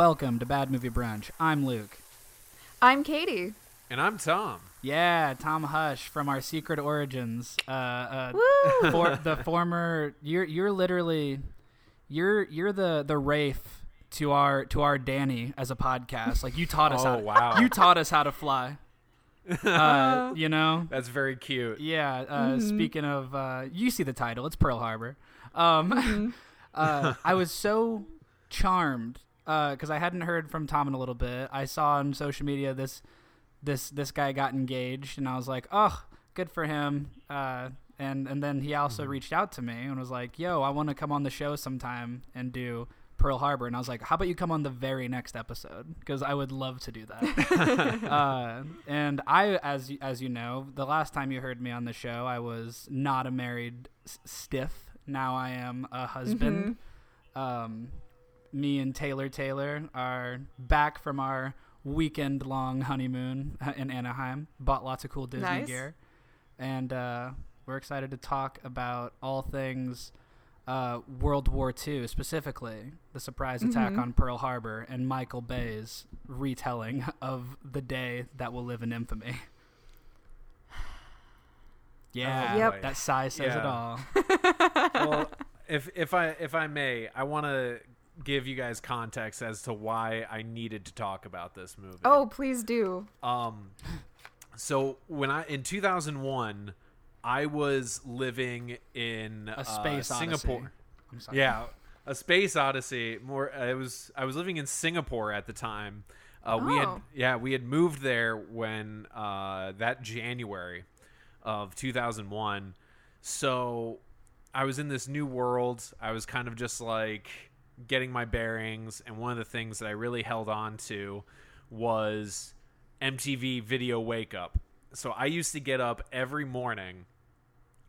Welcome to Bad Movie Brunch. I'm Luke. I'm Katie. And I'm Tom. Yeah, Tom Hush from our Secret Origins. Uh, uh, Woo! for the former, you're you're literally, you're you're the the Rafe to our to our Danny as a podcast. Like you taught us Oh, how. wow. You taught us how to fly. Uh, you know. That's very cute. Yeah. Uh, Speaking of, uh, you see the title. It's Pearl Harbor. Um, uh, I was so charmed because I hadn't heard from Tom in a little bit. I saw on social media this this this guy got engaged, and I was like, oh, good for him. Uh, and and then he also reached out to me and was like, yo, I want to come on the show sometime and do. Pearl Harbor, and I was like, "How about you come on the very next episode? Because I would love to do that." uh, and I, as y- as you know, the last time you heard me on the show, I was not a married s- stiff. Now I am a husband. Um, me and Taylor Taylor are back from our weekend long honeymoon in Anaheim. Bought lots of cool Disney Nice. gear, and uh, we're excited to talk about all things uh, World War II, specifically the surprise attack on Pearl Harbor and Michael Bay's retelling of the day that will live in infamy. Yeah, Oh, Yep. that sigh says it all. well, if if I if I may, I want to give you guys context as to why I needed to talk about this movie. Oh, please do. Um, so when I in 2001, I was living in A uh, space odyssey. Singapore. I'm sorry. Yeah, a space odyssey. More, I was I was living in Singapore at the time. Uh, We had Oh. yeah we had moved there when uh, that January of 2001. So I was in this new world. I was kind of just like getting my bearings, and one of the things that I really held on to was MTV Video Wake Up. So I used to get up every morning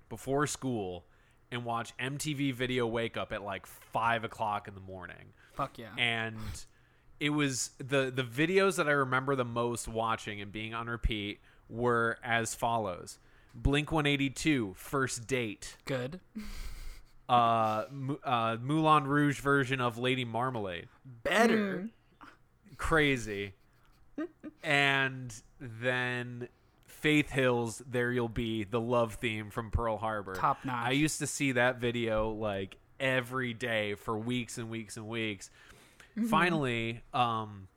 before school and watch MTV Video Wake Up at like five o'clock in the morning Fuck yeah. and it was the the videos that I remember the most watching and being on repeat were as follows: Blink One Eighty Two, First Date, Good. uh, Mu- uh, Moulin Rouge version of Lady Marmalade, Better. crazy, and then Faith Hill's "There You'll Be," the love theme from Pearl Harbor. Top notch. I used to see that video like every day for weeks and weeks and weeks. Finally, um,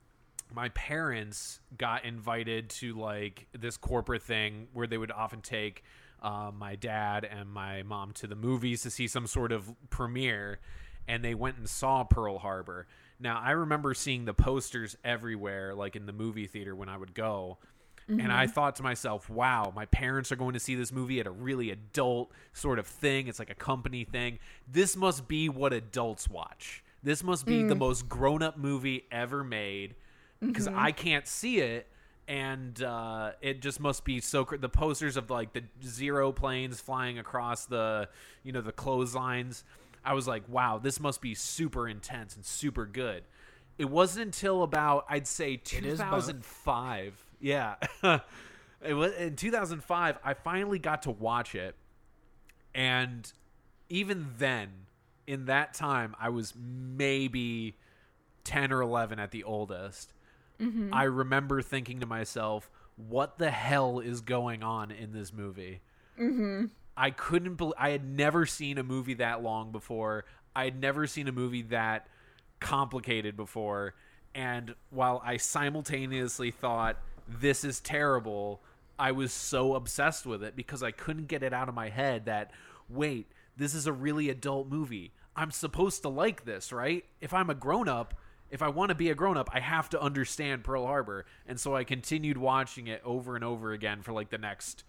my parents got invited to like this corporate thing where they would often take uh, my dad and my mom to the movies to see some sort of premiere, and they went and saw Pearl Harbor. Now I remember seeing the posters everywhere, like in the movie theater when I would go. And I mm-hmm. thought to myself, wow, my parents are going to see this movie at a really adult sort of thing. It's like a company thing. This must be what adults watch. This must be the mm. most grown up movie ever made because mm-hmm. I can't see it. And uh, it just must be so. Cr- the posters of like the zero planes flying across the, you know, the clotheslines. I was like, wow, this must be super intense and super good. It wasn't until about, I'd say, is both. 2005. Yeah. it was in 2005 I finally got to watch it and even then in that time I was maybe 10 or 11 at the oldest. Mm-hmm. I remember thinking to myself, what the hell is going on in this movie? Mm-hmm. I couldn't believe I had never seen a movie that long before. I had never seen a movie that complicated before. And while I simultaneously thought this is terrible, I was so obsessed with it because I couldn't get it out of my head that wait, this is a really adult movie. I'm supposed to like this, right? If I'm a grown up, if I want to be a grown up, I have to understand Pearl Harbor. And so I continued watching it over and over again for like the next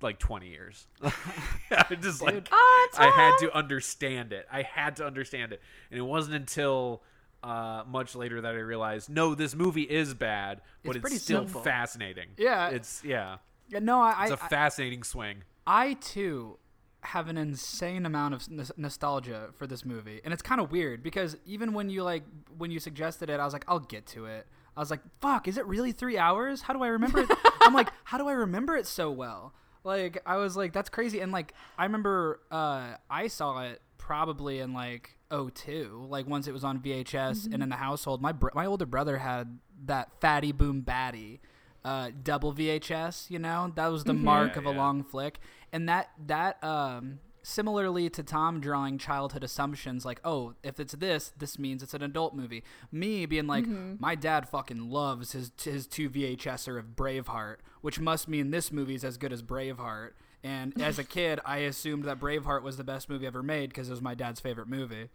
like 20 years. I just like Ah, I had to understand it. I had to understand it. And it wasn't until uh, much later that I realized no, this movie is bad, but It's it's, still simple. fascinating. Yeah. It's yeah. Yeah, no, I, It's I, a fascinating swing. I too have an insane amount of nos- nostalgia for this movie, and it's kind of weird because even when you like when you suggested it, I was like, I'll get to it. I was like, fuck, is it really three hours? How do I remember it? I'm like, how do I remember it so well? Like, I was like, that's crazy. And like, I remember uh, I saw it probably in like 02, like once it was on VHS and in the household. My br- my older brother had that Fatty Boom Batty uh, double VHS. You know, that was the mark Yeah, of a yeah. long flick, and that that um, similarly to Tom drawing childhood assumptions, like oh, if it's this, this means it's an adult movie. Me being like, my dad fucking loves his his two VHSer of Braveheart, which must mean this movie's as good as Braveheart. And as a kid, I assumed that Braveheart was the best movie ever made because it was my dad's favorite movie.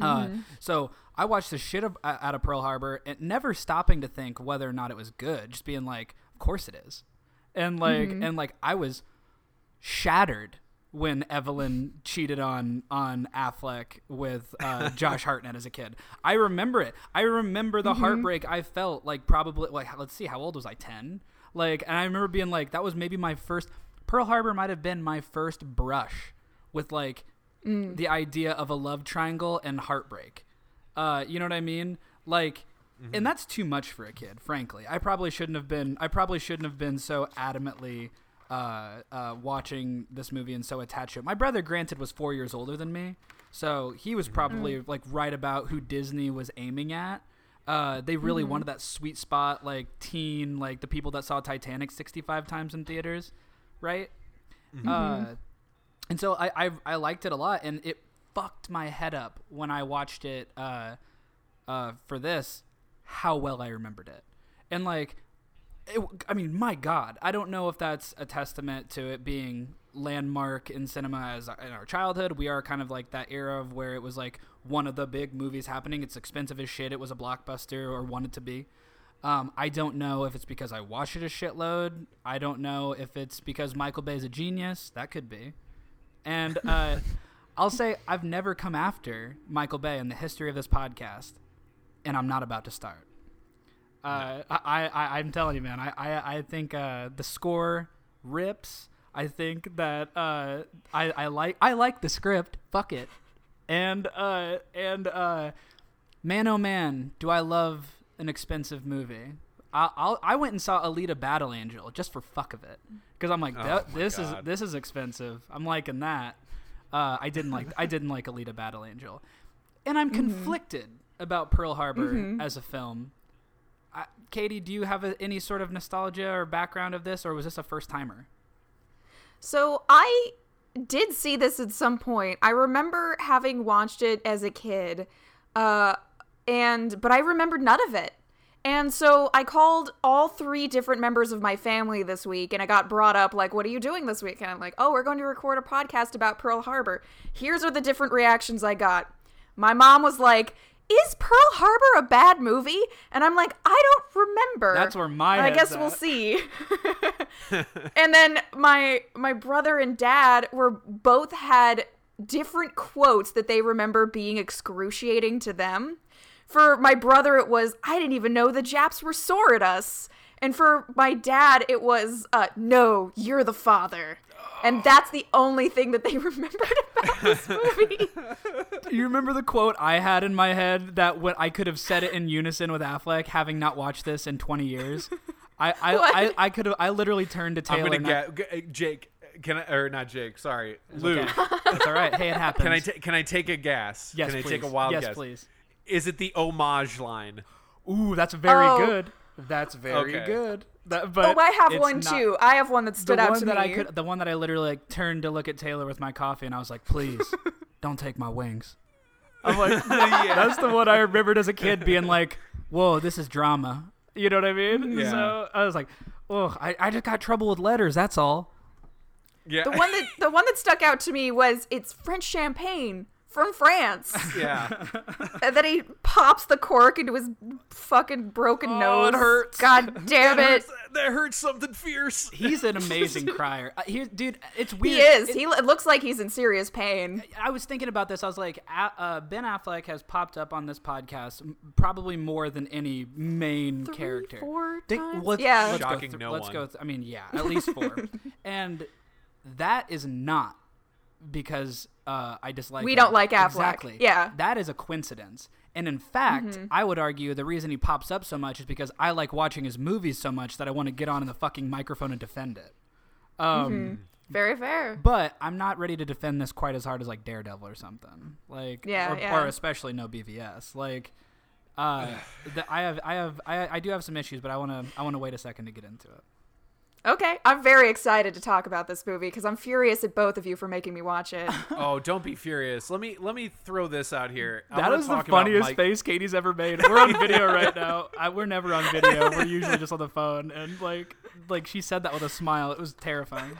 Uh, so I watched the shit of, uh, out of Pearl Harbor and never stopping to think whether or not it was good. Just being like, of course it is, and like, and like, I was shattered when Evelyn cheated on on Affleck with uh, Josh Hartnett as a kid. I remember it. I remember the heartbreak I felt. Like probably like let's see, how old was I? Ten. Like, and I remember being like, that was maybe my first. Pearl Harbor might have been my first brush with like the idea of a love triangle and heartbreak. Uh, you know what I mean? Like, and that's too much for a kid, frankly. I probably shouldn't have been. I probably shouldn't have been so adamantly uh, uh, watching this movie and so attached to it. My brother, granted, was four years older than me, so he was probably like right about who Disney was aiming at. Uh, they really wanted that sweet spot, like teen, like the people that saw Titanic sixty-five times in theaters, right? Uh, and so I, I I liked it a lot, and it fucked my head up when I watched it uh, uh, for this. How well I remembered it, and like, it, I mean, my God, I don't know if that's a testament to it being landmark in cinema as in our childhood. We are kind of like that era of where it was like one of the big movies happening. It's expensive as shit. It was a blockbuster or wanted to be. Um, I don't know if it's because I watched it a shitload. I don't know if it's because Michael Bay is a genius. That could be. And uh, I'll say I've never come after Michael Bay in the history of this podcast, and I'm not about to start. Uh, I, I, I'm telling you, man. I, I, I think uh, the score rips. I think that uh, I, I like I like the script. Fuck it. And uh, and uh, man, oh man, do I love an expensive movie. I, I'll, I went and saw Alita Battle Angel just for fuck of it because I'm like, Oh "That- my this God. is this is expensive. I'm liking that. Uh, I didn't like I didn't like Alita Battle Angel, and I'm conflicted about Pearl Harbor as a film. Katie, do you have a, any sort of nostalgia or background of this, or was this a first timer? So I did see this at some point. I remember having watched it as a kid, uh, and but I remembered none of it. And so I called all three different members of my family this week, and I got brought up like, "What are you doing this week?" And I'm like, "Oh, we're going to record a podcast about Pearl Harbor." Here's are the different reactions I got. My mom was like. Is Pearl Harbor a bad movie? And I'm like, I don't remember. That's where my I guess we'll see. and then my my brother and dad were both had different quotes that they remember being excruciating to them. For my brother it was I didn't even know the Japs were sore at us. And for my dad it was uh no, you're the father. And that's the only thing that they remembered about this movie. Do You remember the quote I had in my head that when I could have said it in unison with Affleck, having not watched this in 20 years. I I, I, I could have I literally turned to Taylor. I'm gonna and I- get Jake. Can I or not Jake? Sorry, Lou. Okay. It's all right. Hey, it happens. Can I ta- can I take a guess? Yes, can I please. take a wild yes, guess? please. Is it the homage line? Ooh, that's very Oh. good. That's very Okay. good. That, oh, but Oh, I have one not- too. I have one that The stood out one to that me. I could, the one that I literally like turned to look at Taylor with my coffee, and I was like, "Please, don't take my wings." I'm like, that's the one I remembered as a kid being like, "Whoa, this is drama." You know what I mean? Yeah. So I was like, "Oh, I, I just got trouble with letters. That's all." Yeah. The one that the one that stuck out to me was it's French champagne from France. yeah. and then he pops the cork into his fucking broken Oh, nose. it hurts. God damn that, it. hurts, that hurts something fierce. He's an amazing crier. Uh, he, dude, it's weird. He is. It- he it looks like he's in serious pain. I was thinking about this. I was like, uh, Ben Affleck has popped up on this podcast probably more than any main Three, character. four Think- times? let's, Yeah. let's go Shocking thr- no let's one. go. th- I mean, yeah, at least four. and that is not because uh, I dislike. We him. don't like Affleck. Exactly. Yeah. that is a coincidence. And in fact, Mm-hmm. I would argue the reason he pops up so much is because I like watching his movies so much that I want to get on in the fucking microphone and defend it. Um, Very fair. But I'm not ready to defend this quite as hard as like Daredevil or something. Like, Yeah, or, yeah. or especially no BVS. Like, uh, the, I have, I have, I, I do have some issues, but I want to, I want to wait a second to get into it. Okay, I'm very excited to talk about this movie because I'm furious at both of you for making me watch it. oh, don't be furious. Let me let me throw this out here. I That was the funniest face Katie's ever made. We're on video right now. I, we're never on video. We're usually just on the phone, and like, like she said that with a smile. It was terrifying.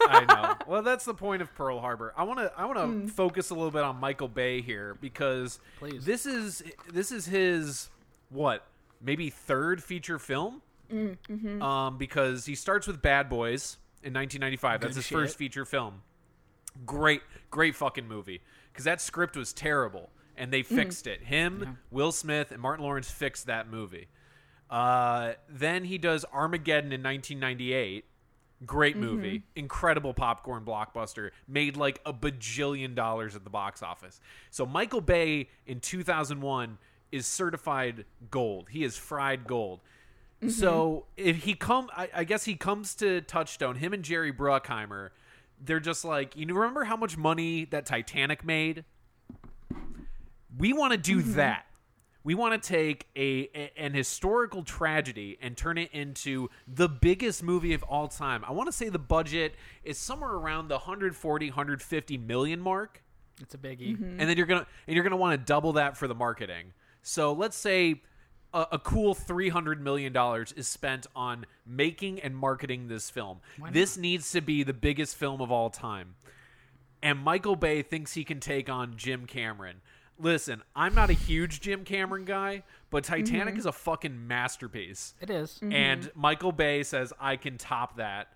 I know. Well, that's the point of Pearl Harbor. I want to I want to Hmm. focus a little bit on Michael Bay here because Please. this is this is his what maybe third feature film. Mm-hmm. Um, because he starts with Bad Boys in 1995. That's his shit. first feature film. Great, great fucking movie. Because that script was terrible, and they fixed it. Him, Will Smith, and Martin Lawrence fixed that movie. Uh, then he does Armageddon in 1998. Great movie, incredible popcorn blockbuster, made like a bajillion dollars at the box office. So Michael Bay in 2001 is certified gold. He is fried gold. So if he come, I, I guess he comes to Touchstone. Him and Jerry Bruckheimer, they're just like you remember how much money that Titanic made. We want to do mm-hmm. that. We want to take a, a- an historical tragedy and turn it into the biggest movie of all time. I want to say the budget is somewhere around the 140 150 million mark It's a biggie. and then you're gonna and you're gonna want to double that for the marketing. So let's say a, a cool three hundred million dollars is spent on making and marketing this film. This needs to be the biggest film of all time. And Michael Bay thinks he can take on Jim Cameron. Listen, I'm not a huge Jim Cameron guy, but Titanic is a fucking masterpiece. It is. And Michael Bay says I can top that,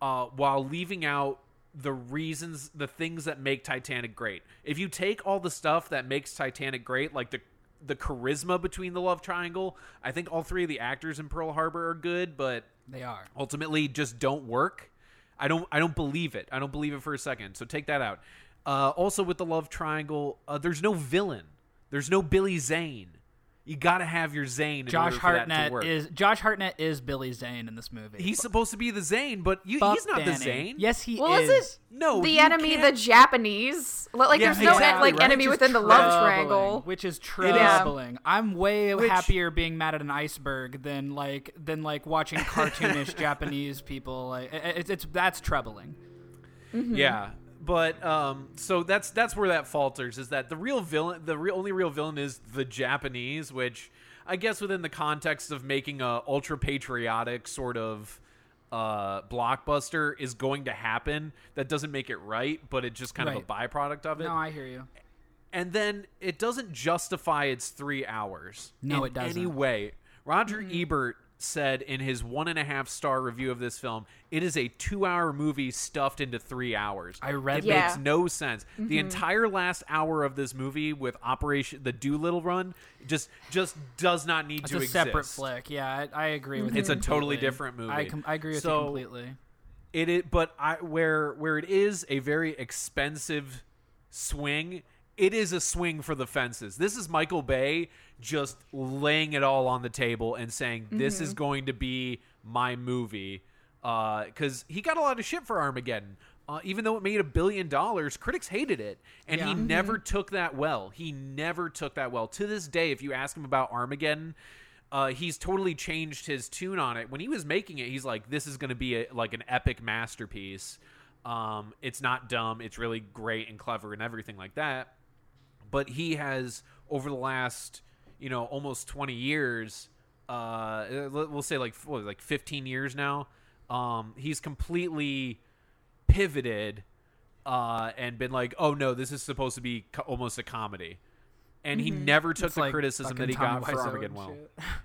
uh, while leaving out the reasons, the things that make Titanic great. If you take all the stuff that makes Titanic great, like the the charisma between the love triangle, I think all three of the actors in Pearl Harbor are good, but They are. ultimately just don't work. I don't I don't believe it. I don't believe it for a second. So take that out. Uh, also with the love triangle, uh, there's no villain. There's no Billy Zane. You got to have your Zane in Josh order for that to Hartnett work. is Josh Hartnett is Billy Zane in this movie. He's supposed to be the Zane, but you, he's not the Zane. Yes, he is. Well, is. is it No, the enemy, the can't- Japanese? Like, Yeah, there's no exactly, like right? enemy Which is within the love triangle. which is is. troubling. I'm way Which- happier being mad at an iceberg than like than like watching cartoonish Japanese people. Like it- it's, it's that's troubling. Yeah, but um, so that's that's where that falters. Is that the real villain? The real only real villain is the Japanese, which I guess within the context of making a ultra patriotic sort of uh blockbuster is going to happen. That doesn't make it right, but it's just kind of a byproduct of it. No, I hear you. and then it doesn't justify its three hours. No, it doesn't. Any way. Roger Ebert said in his one and a half star review of this film, it is a two hour movie stuffed into three hours. I read it Yeah. makes no sense. The mm-hmm. entire last hour of this movie with Operation the Doolittle run just just does not need It's to a exist. separate flick. Yeah, I, I agree with you. It's a totally different movie. I, com- I agree with So- you completely. It is, but I where where it is a very expensive swing. It is a swing for the fences. This is Michael Bay just laying it all on the table and saying this is going to be my movie. Because he got a lot of shit for Armageddon. Uh, even though it made a billion dollars, critics hated it, and he Yeah. never took that well. He never took that well. To this day, if you ask him about Armageddon, uh, he's totally changed his tune on it. When he was making it, he's like, "This is going to be a, like an epic masterpiece. Um, it's not dumb. It's really great and clever and everything like that." But he has over the last, you know, almost twenty years, uh, we'll say like what, like fifteen years now. Um, he's completely pivoted uh, and been like, "Oh no, this is supposed to be co- almost a comedy." And he never took It's the like criticism that he got for Wiseau Armageddon and well.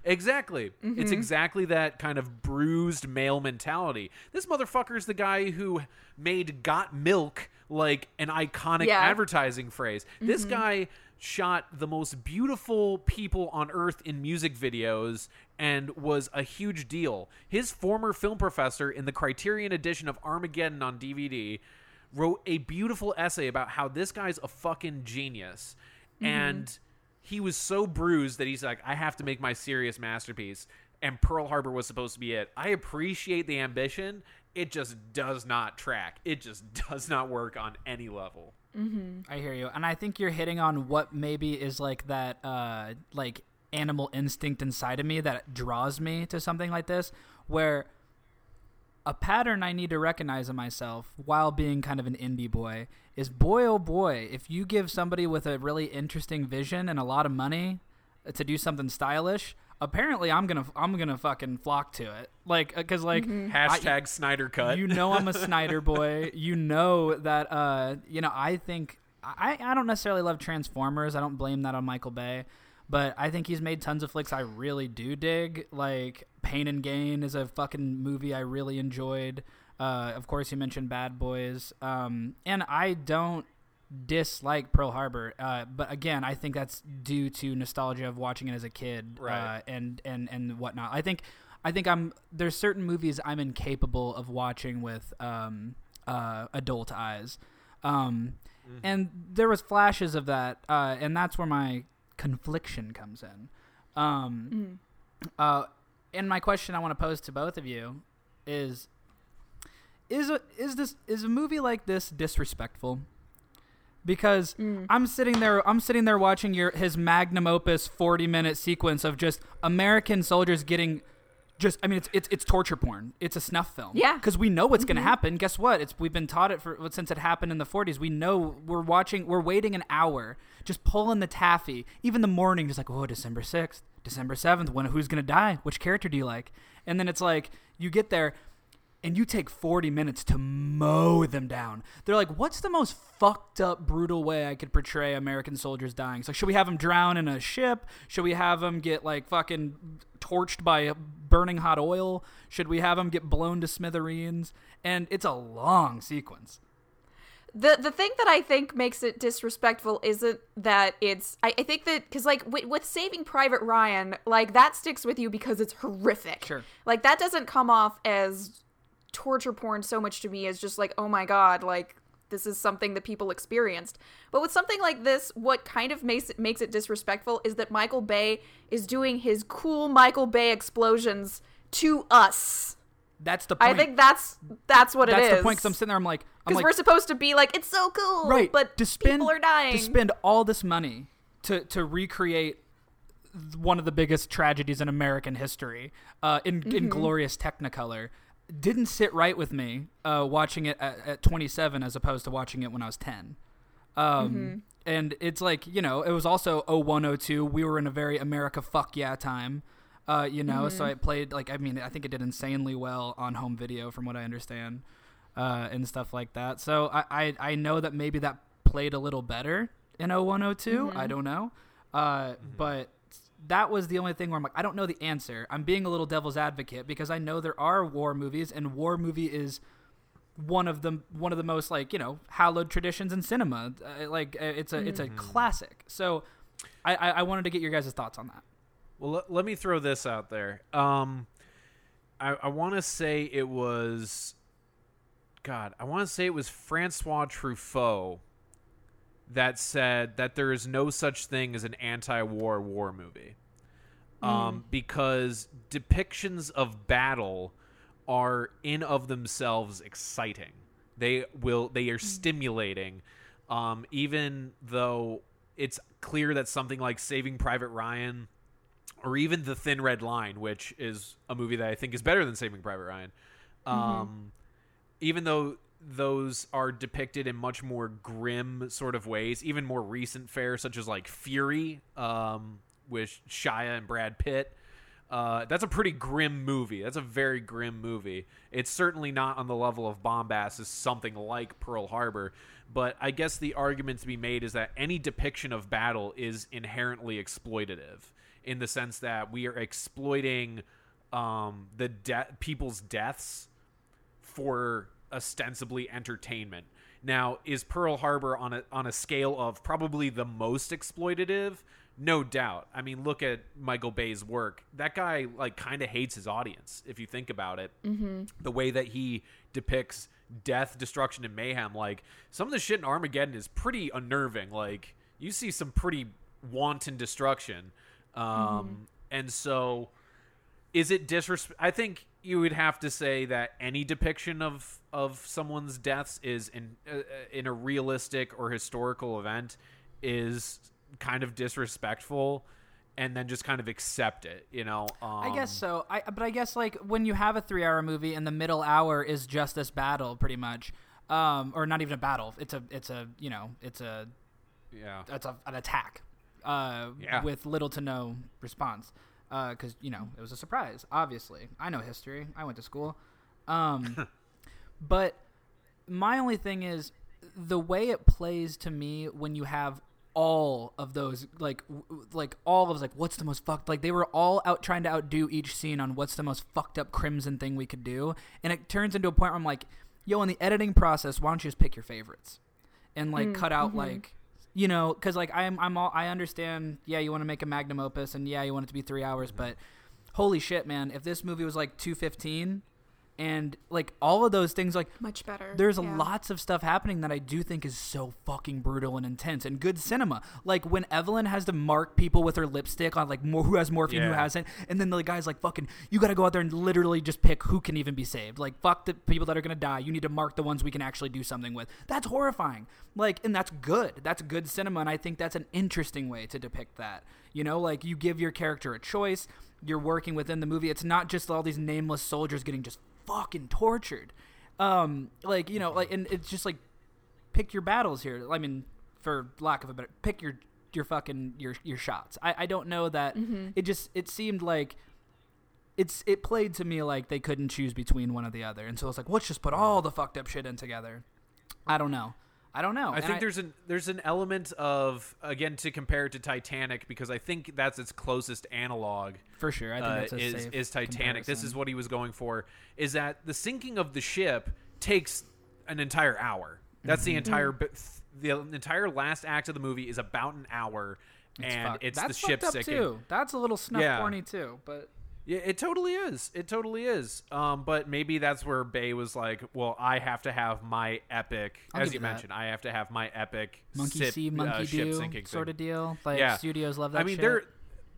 Exactly. It's exactly that kind of bruised male mentality. This motherfucker's the guy who made got milk like an iconic Yeah. advertising phrase. This mm-hmm. guy shot the most beautiful people on earth in music videos and was a huge deal. His former film professor in the Criterion edition of Armageddon on DVD wrote a beautiful essay about how this guy's a fucking genius. Mm-hmm. And he was so bruised that he's like, I have to make my serious masterpiece. and Pearl Harbor was supposed to be it. I appreciate the ambition. It just does not track. It just does not work on any level. I hear you, and I think you're hitting on what maybe is like that, uh, like animal instinct inside of me that draws me to something like this, where a pattern I need to recognize in myself while being kind of an indie boy is boy oh boy, if you give somebody with a really interesting vision and a lot of money to do something stylish, apparently I'm gonna I'm gonna fucking flock to it, like because like I- Hashtag Snyder cut. you know I'm a Snyder boy. You know that uh you know I think I I don't necessarily love Transformers. I don't blame that on Michael Bay, but I think he's made tons of flicks I really do dig. Like Pain and Gain is a fucking movie I really enjoyed. Uh, of course, you mentioned Bad Boys, um, and I don't dislike Pearl Harbor, uh, but again, I think that's due to nostalgia of watching it as a kid, Right. uh, and and and whatnot. I think I think I'm there's certain movies I'm incapable of watching with um, uh, adult eyes, um, and there was flashes of that, uh, and that's where my confliction comes in. Um, uh, and my question I want to pose to both of you is: is a, is this is a movie like this disrespectful? Because mm. I'm sitting there, I'm sitting there watching your his magnum opus 40 minute sequence of just American soldiers getting just I mean it's it's it's torture porn. It's a snuff film. Yeah. Because we know what's going to mm-hmm. happen. Guess what? It's we've been taught it for since it happened in the 40s. We know we're watching. We're waiting an hour, just pulling the taffy. Even the morning, just like oh December 6th, December 7th. When who's going to die? Which character do you like? And then it's like you get there. And you take 40 minutes to mow them down. They're like, what's the most fucked up, brutal way I could portray American soldiers dying? It's like, should we have them drown in a ship? Should we have them get, like, fucking torched by burning hot oil? Should we have them get blown to smithereens? And it's a long sequence. the the thing that I think makes it disrespectful isn't that it's I, I think that because like with, with Saving Private Ryan like that sticks with you because it's horrific. Sure. Like that doesn't come off as torture porn so much to me as just like oh my god like this is something that people experienced. But with something like this, what kind of makes it makes it disrespectful is that Michael Bay is doing his cool Michael Bay explosions to us. That's the point. I think that's that's what that's it is. That's the point. Because I'm sitting there, I'm like, because like, we're supposed to be like, it's so cool, right But to spend people are dying. to spend all this money to to recreate one of the biggest tragedies in American history uh, in Mm-hmm. in glorious Technicolor didn't sit right with me uh, watching it at, at 27 as opposed to watching it when I was 10. Um, Mm-hmm. And it's like you know, it was also 0102. We were in a very America fuck yeah time. Uh, you know, Mm-hmm. so it played like I mean, I think it did insanely well on home video, from what I understand, uh, and stuff like that. So I, I I know that maybe that played a little better in 0102. I don't know, uh, but that was the only thing where I'm like, I don't know the answer. I'm being a little devil's advocate because I know there are war movies, and war movie is one of the one of the most like you know hallowed traditions in cinema. Uh, like uh, it's a it's a classic. So I, I I wanted to get your guys' thoughts on that. Well, let, let me throw this out there. Um, I, I want to say it was, God, I want to say it was Francois Truffaut that said that there is no such thing as an anti-war war movie, um, because depictions of battle are in of themselves exciting. They will they are stimulating, um, even though it's clear that something like Saving Private Ryan or even The Thin Red Line, which is a movie that I think is better than Saving Private Ryan. Um, Even though those are depicted in much more grim sort of ways, even more recent fare, such as like Fury, um, with Shia and Brad Pitt. Uh, that's a pretty grim movie. That's a very grim movie. It's certainly not on the level of bombast as something like Pearl Harbor, but I guess the argument to be made is that any depiction of battle is inherently exploitative in the sense that we are exploiting um, the de- people's deaths for ostensibly entertainment. Now, is Pearl Harbor on a on a scale of probably the most exploitative? No doubt. I mean, look at Michael Bay's work. That guy like kind of hates his audience if you think about it. Mm-hmm. The way that he depicts death, destruction, and mayhem. Like some of the shit in Armageddon is pretty unnerving. Like you see some pretty wanton destruction, um, and so is it disrespect? I think you would have to say that any depiction of of someone's deaths is in uh, in a realistic or historical event is kind of disrespectful and then just kind of accept it you know um, I guess so. I but I guess like when you have a three-hour movie and the middle hour is just this battle, pretty much, um, or not even a battle. It's a it's a you know it's a yeah it's a, an attack, uh, Yeah. with little to no response, Uh, because you know it was a surprise. Obviously, I know history. I went to school, um, but my only thing is the way it plays to me when you have all of those like w- w- like all of like what's the most fucked like they were all out trying to outdo each scene on what's the most fucked up crimson thing we could do and it turns into a point where i'm like yo in the editing process why don't you just pick your favorites and like mm, cut out mm-hmm. like you know because like i'm i'm all i understand yeah you want to make a magnum opus and yeah you want it to be three hours mm-hmm. but holy shit man if this movie was like 215 and like all of those things like Much better. there's yeah. lots of stuff happening that I do think is so fucking brutal and intense and good cinema. Like when Evelyn has to mark people with her lipstick on like more who has morphine, who hasn't, and then the guy's like, "Fucking, you got to go out there and literally just pick who can even be saved. Like fuck the people that are gonna die. You need to mark the ones we can actually do something with. That's horrifying. Like, and that's good. That's good cinema, and I think that's an interesting way to depict that. You know, like you give your character a choice. You're working within the movie. It's not just all these nameless soldiers getting just fucking tortured. Um, like you know, like and it's just like pick your battles here. I mean, for lack of a better, pick your your fucking your your shots. I I don't know that it just it seemed like it's it played to me like they couldn't choose between one or the other, and so it's like let's just put all the fucked up shit in together. I don't know. I don't know. I And think there's an there's an element of again to compare it to Titanic because I think that's its closest analog for sure. I think uh, that's a is safe is Titanic. This is what he was going for. Is that the sinking of the ship takes an entire hour. That's Mm-hmm. the entire the entire last act of the movie is about an hour, It's and fucked- it's that's the ship up sinking. too. That's a little snuff Yeah. corny too, but Yeah, it totally is. It totally is. Um, but maybe that's where Bay was like, "Well, I have to have my epic, I'll as you you that. mentioned, I have to have my epic monkey sip- see, uh, monkey ship do sort thing. of deal. Like Yeah. studios love that. I mean, shit. there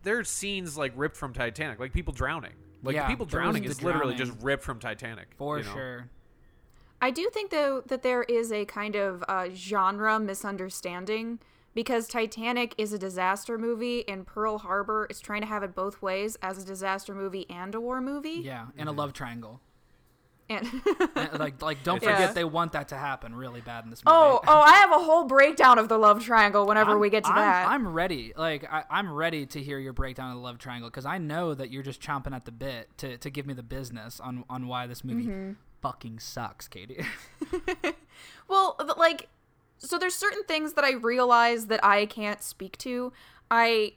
there's scenes like ripped from Titanic, like people drowning. Like Yeah, people there was drowning is literally just ripped from Titanic for you know? sure. I do think though that there is a kind of uh, genre misunderstanding because Titanic is a disaster movie and Pearl Harbor is trying to have it both ways as a disaster movie and a war movie. Yeah, and a love triangle. And And, like, like don't Yeah. forget they want that to happen really bad in this movie. oh, oh, I have a whole breakdown of the love triangle whenever I'm- we get to I'm, that. I'm ready. Like I, I'm ready to hear your breakdown of the love triangle because I know that you're just chomping at the bit to, to give me the business on on why this movie Mm-hmm. fucking sucks, Katie. Well, th- like, so there's certain things that I realize that I can't speak to. I,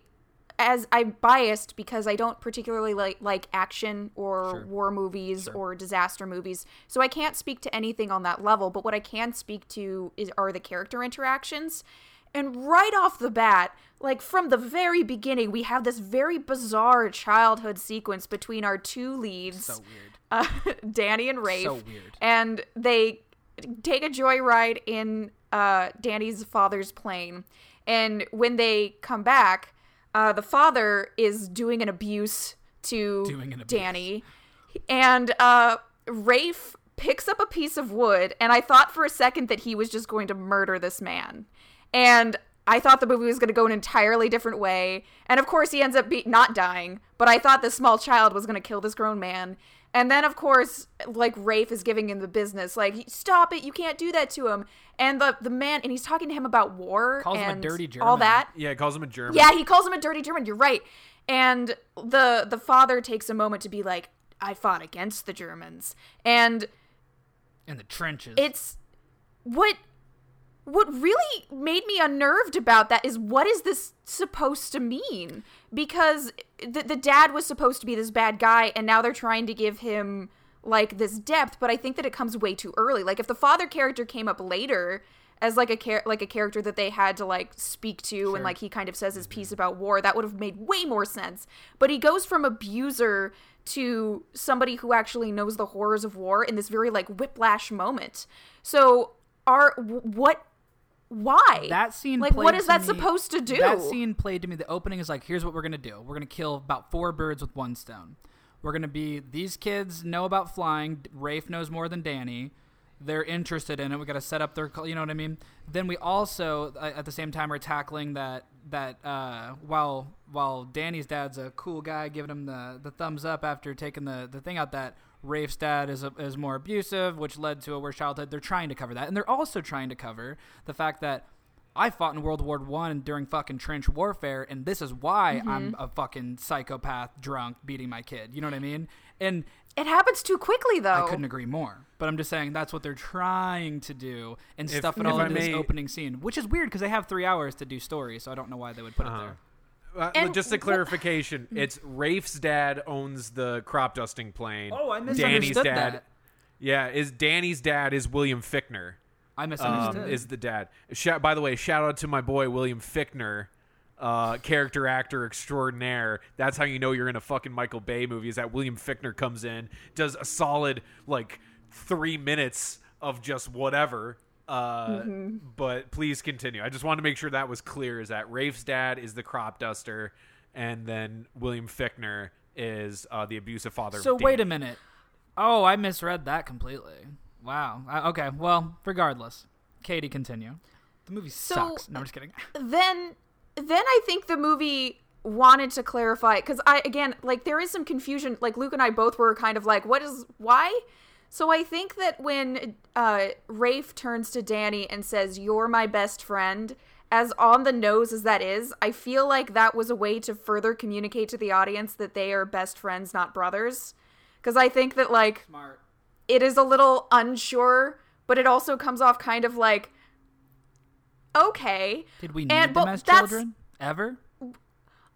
as I'm biased because I don't particularly like like action or Sure. war movies or disaster movies, so I can't speak to anything on that level. But what I can speak to is are the character interactions. And right off the bat, like from the very beginning, we have this very bizarre childhood sequence between our two leads so weird. uh, Danny and Rafe. So weird. And they take a joyride in uh, Danny's father's plane. And when they come back, uh, the father is doing an abuse to an abuse. Danny. And uh, Rafe picks up a piece of wood. And I thought for a second that he was just going to murder this man. And I thought the movie was going to go an entirely different way. And of course, he ends up be- not dying. But I thought this small child was going to kill this grown man. And then, of course, like Rafe is giving him the business, like stop it, you can't do that to him. And the the man, and he's talking to him about war Calls him a and dirty all that. Yeah, it calls him a German. Yeah, he calls him a dirty German. You're right. And the the father takes a moment to be like, I fought against the Germans, and In the trenches. it's what what really made me unnerved about that is what is this supposed to mean? Because the, the dad was supposed to be this bad guy and now they're trying to give him like this depth but i think that it comes way too early. Like if the father character came up later as like a char- like a character that they had to like speak to and like he kind of says his mm-hmm. piece about war that would have made way more sense. But he goes from abuser to somebody who actually knows the horrors of war in this very like whiplash moment. So are what why that scene like what is that me- supposed to do That scene played to me. The opening is like, here's what we're gonna do. We're gonna kill about four birds with one stone. we're gonna be these kids know about flying. Rafe knows more than Danny. They're interested in it. We got to set up their, you know what I mean. Then we also, uh, at the same time, are tackling that that uh, while while Danny's dad's a cool guy, giving him the, the thumbs up after taking the, the thing out that Rafe's dad is a, is more abusive, which led to a worse childhood. They're trying to cover that, and they're also trying to cover the fact that I fought in World War One during fucking trench warfare, and this is why mm-hmm. I'm a fucking psychopath drunk beating my kid. You know what I mean? And It happens too quickly, though. I couldn't agree more. But I'm just saying that's what they're trying to do and If- stuff it if all I into this opening scene, which is weird because they have three hours to do story, so I don't know why they would put it uh-huh. there. Uh, And just a wh- clarification, it's Rafe's dad owns the crop dusting plane. Oh, I Danny's misunderstood dad. that. Yeah, is Danny's dad is William Fichtner. I Um, misunderstood. is the dad. Shout, by the way, shout out to my boy William Fichtner, uh, character actor extraordinaire. That's how you know you're in a fucking Michael Bay movie. Is that William Fichtner comes in, does a solid like three minutes of just whatever. Uh, But please continue. I just wanted to make sure that was clear. Is that Rafe's dad is the crop duster, and then William Fichtner is uh, the abusive father. so wait a minute. Oh, I misread that completely. Wow. I, okay. Well, regardless, Katie, continue. The movie sucks. No, I'm just kidding. then then I think the movie wanted to clarify because I again like there is some confusion. Like Luke and I both were kind of like, what is why? So I think that when uh, Rafe turns to Danny and says, "You're my best friend," as on the nose as that is, I feel like that was a way to further communicate to the audience that they are best friends, not brothers. Because I think that like Smart. it is a little unsure, but it also comes off kind of like, okay. Did we need And- them as children ever?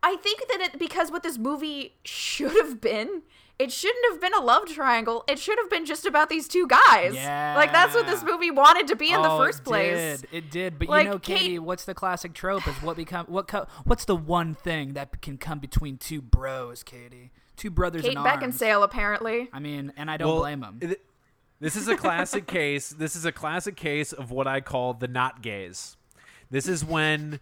I think that it because what this movie should have been, it shouldn't have been a love triangle. It should have been just about these two guys. Yeah. Like that's what this movie wanted to be in the Oh, first it place. Did. It did, but Like, you know, Katie, Kate- what's the classic trope? Is what become what? Co- what's the one thing that can come between two bros, Katie? Two brothers Kate in arms. Beckinsale, apparently. I mean, and I don't Well, blame them. it- This is a classic case. This is a classic case of what I call the not gays. This is when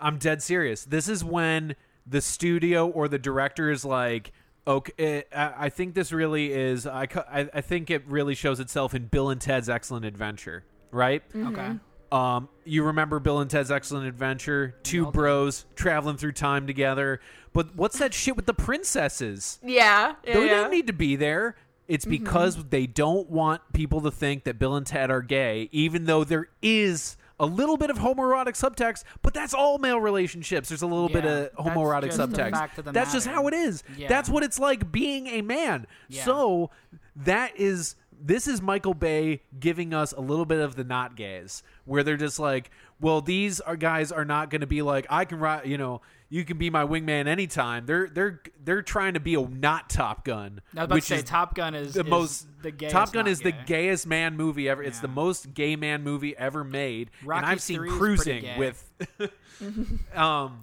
I'm dead serious. This is when the studio or the director is like, okay, eh, I I think this really is. I, I I think it really shows itself in Bill and Ted's Excellent Adventure, right? Mm-hmm. Okay. Um, you remember Bill and Ted's Excellent Adventure? Two bros traveling through time together. But what's that shit with the princesses? Yeah. yeah, They yeah. don't need to be there. It's mm-hmm. because they don't want people to think that Bill and Ted are gay, even though there is a little bit of homoerotic subtext, but that's all male relationships. There's a little bit Yeah, of that's homoerotic subtext. of that's just how it is. Yeah. That's what it's like being a man. Yeah. So that is this is Michael Bay giving us a little bit of the not gays, where they're just like, well, these are guys are not going to be like, I can ride, you know, you can be my wingman anytime. They're they're they're trying to be a not Top Gun, I was about which to say is Top Gun is the is most the gayest Top Gun is the gayest man movie ever. It's the most gay man movie ever made, Rocky and I've seen 3 is pretty Cruising with. um,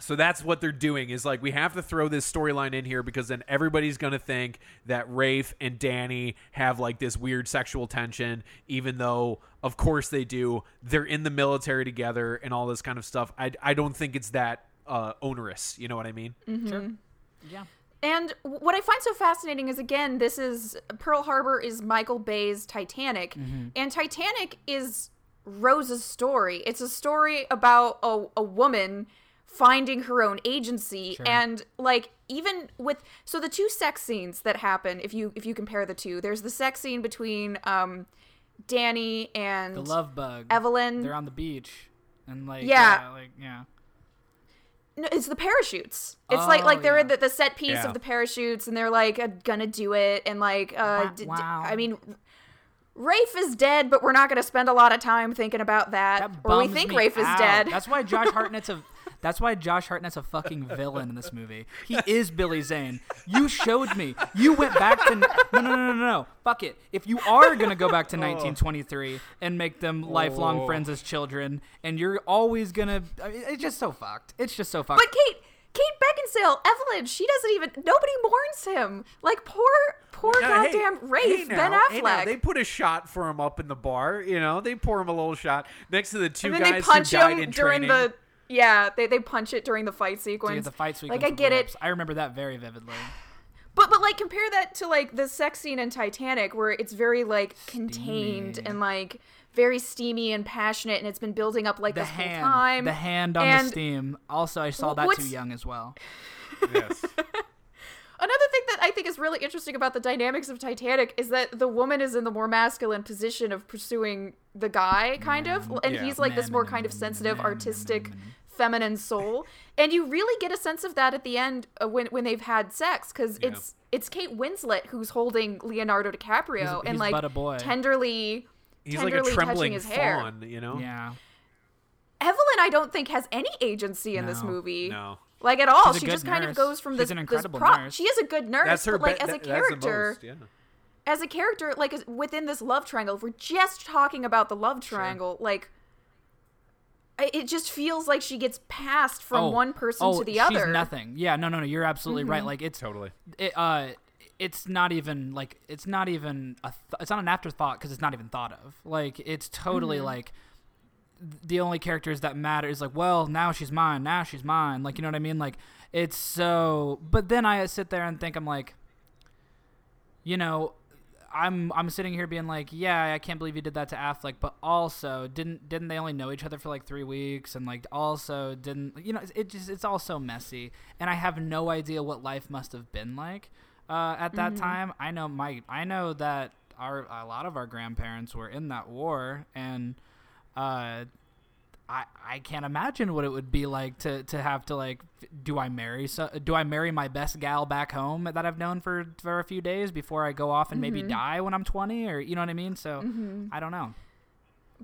so that's what they're doing is like we have to throw this storyline in here because then everybody's gonna think that Rafe and Danny have like this weird sexual tension, even though of course they do. They're in the military together and all this kind of stuff. I I don't think it's that uh, onerous. You know what I mean? Sure. Yeah. And what I find so fascinating is again, this is Pearl Harbor is Michael Bay's Titanic, Mm-hmm. and Titanic is Rose's story. It's a story about a, a woman finding her own agency Sure. and like even with so the two sex scenes that happen if you if you compare the two there's the sex scene between um danny and The love bug. evelyn They're on the beach and like Yeah. yeah, like yeah. No, it's the parachutes. It's like like Oh, they're yeah. in the, the set piece Yeah. of the parachutes, and they're like uh, gonna do it, and like uh, Wow- d- d- I mean, Rafe is dead, but we're not gonna spend a lot of time thinking about that. That or we think Rafe is dead. That's why Josh Hartnett's a. That's why Josh Hartnett's a fucking villain in this movie. He is Billy Zane. You showed me. You went back to no, no, no, no, no. Fuck it. If you are gonna go back to 1923 and make them lifelong Oh. friends as children, and you're always gonna, I mean, it's just so fucked. It's just so fucked. but Kate, Kate Beckinsale, Evelyn, she doesn't even. Nobody mourns him. Like poor, poor Yeah, hey- goddamn Rafe, hey Ben now, Affleck. hey now, they put a shot for him up in the bar. You know, they pour him a little shot next to the two and then they guys punch who died him in during training. the. Yeah, they, they punch it during the fight sequence. get the fight sequence Like I get Rips. it. I remember that very vividly. But but like compare that to like the sex scene in Titanic where it's very like contained Steamy. and like very steamy and passionate and it's been building up like The this whole hand, time. the hand on And the steam. Also, I saw that too young as well. yes. Another thing that I think is really interesting about the dynamics of Titanic is that the woman is in the more masculine position of pursuing the guy, kind of, and Yeah. he's like this more kind of sensitive, artistic, feminine soul, and you really get a sense of that at the end uh, when when they've had sex, because Yeah. it's it's Kate Winslet who's holding Leonardo DiCaprio He's- and he's like but a boy. tenderly. He's like a trembling his hair. fawn, you know? Yeah. Evelyn, I don't think has any agency in this movie. No. Like at all, she good just kind of goes from She's this an this prop. nurse. She is a good nurse, That's her but like be- as a that- that's the character, most, yeah. as a character, like within this love triangle, if we're just talking about the love triangle, like I- it just feels like she gets passed from Oh, one person oh, to the she's other. Mm-hmm. nothing. Yeah, no, no, no. You're absolutely right. Like it's Totally. it, uh it's not even like it's not even a th- it's not an afterthought because it's not even thought of like it's totally Mm-hmm. like the only characters that matter is like well now she's mine now she's mine like you know what i mean like it's so but then i sit there and think i'm like you know i'm i'm sitting here being like yeah i can't believe you did that to affleck but also didn't didn't they only know each other for like three weeks? And like also didn't you know it just it's all so messy. And i have no idea what life must have been like uh, at that time. I know my i know that our a lot of our grandparents were in that war. And uh I, I can't imagine what it would be like to, to have to like do I marry so do I marry my best gal back home that I've known for for a few days before I go off and maybe die when I'm 20 or you know what I mean so I don't know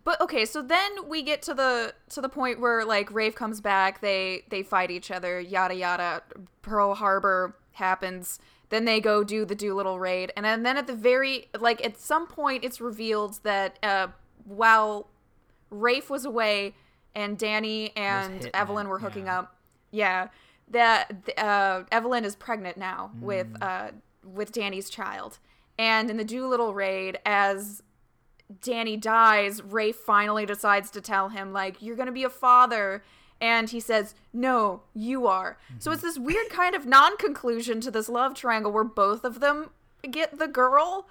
But okay, so then we get to the to the point where like Rafe comes back, they they fight each other, yada yada. Pearl Harbor happens. Then they go do the Doolittle raid, and then, then at the very like at some point it's revealed that uh, while Rafe was away and Danny and Evelyn it, were hooking yeah. up, yeah, that uh, Evelyn is pregnant now Mm. with uh, with Danny's child, and in the Doolittle raid as Danny dies, Ray finally decides to tell him, like, you're going to be a father. And he says, no, you are. So it's this weird kind of non conclusion to this love triangle where both of them get the girl.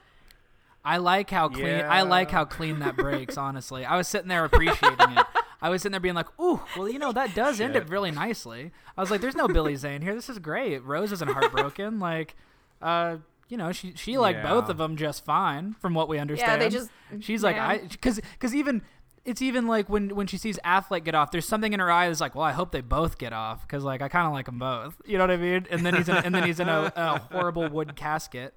I like how clean I like how clean that breaks honestly I was sitting there appreciating it I was sitting there being like ooh well you know that does end up really nicely I was like there's no Billy Zane here this is great Rose isn't heartbroken like uh you know she she liked both of them just fine from what we understand Yeah, they just- she's like. I because because even it's even like when when she sees Affleck get off, there's something in her eye that's like, well, I hope they both get off because like I kind of like them both. You know what I mean? And then he's in, and then he's in a, a horrible wood casket.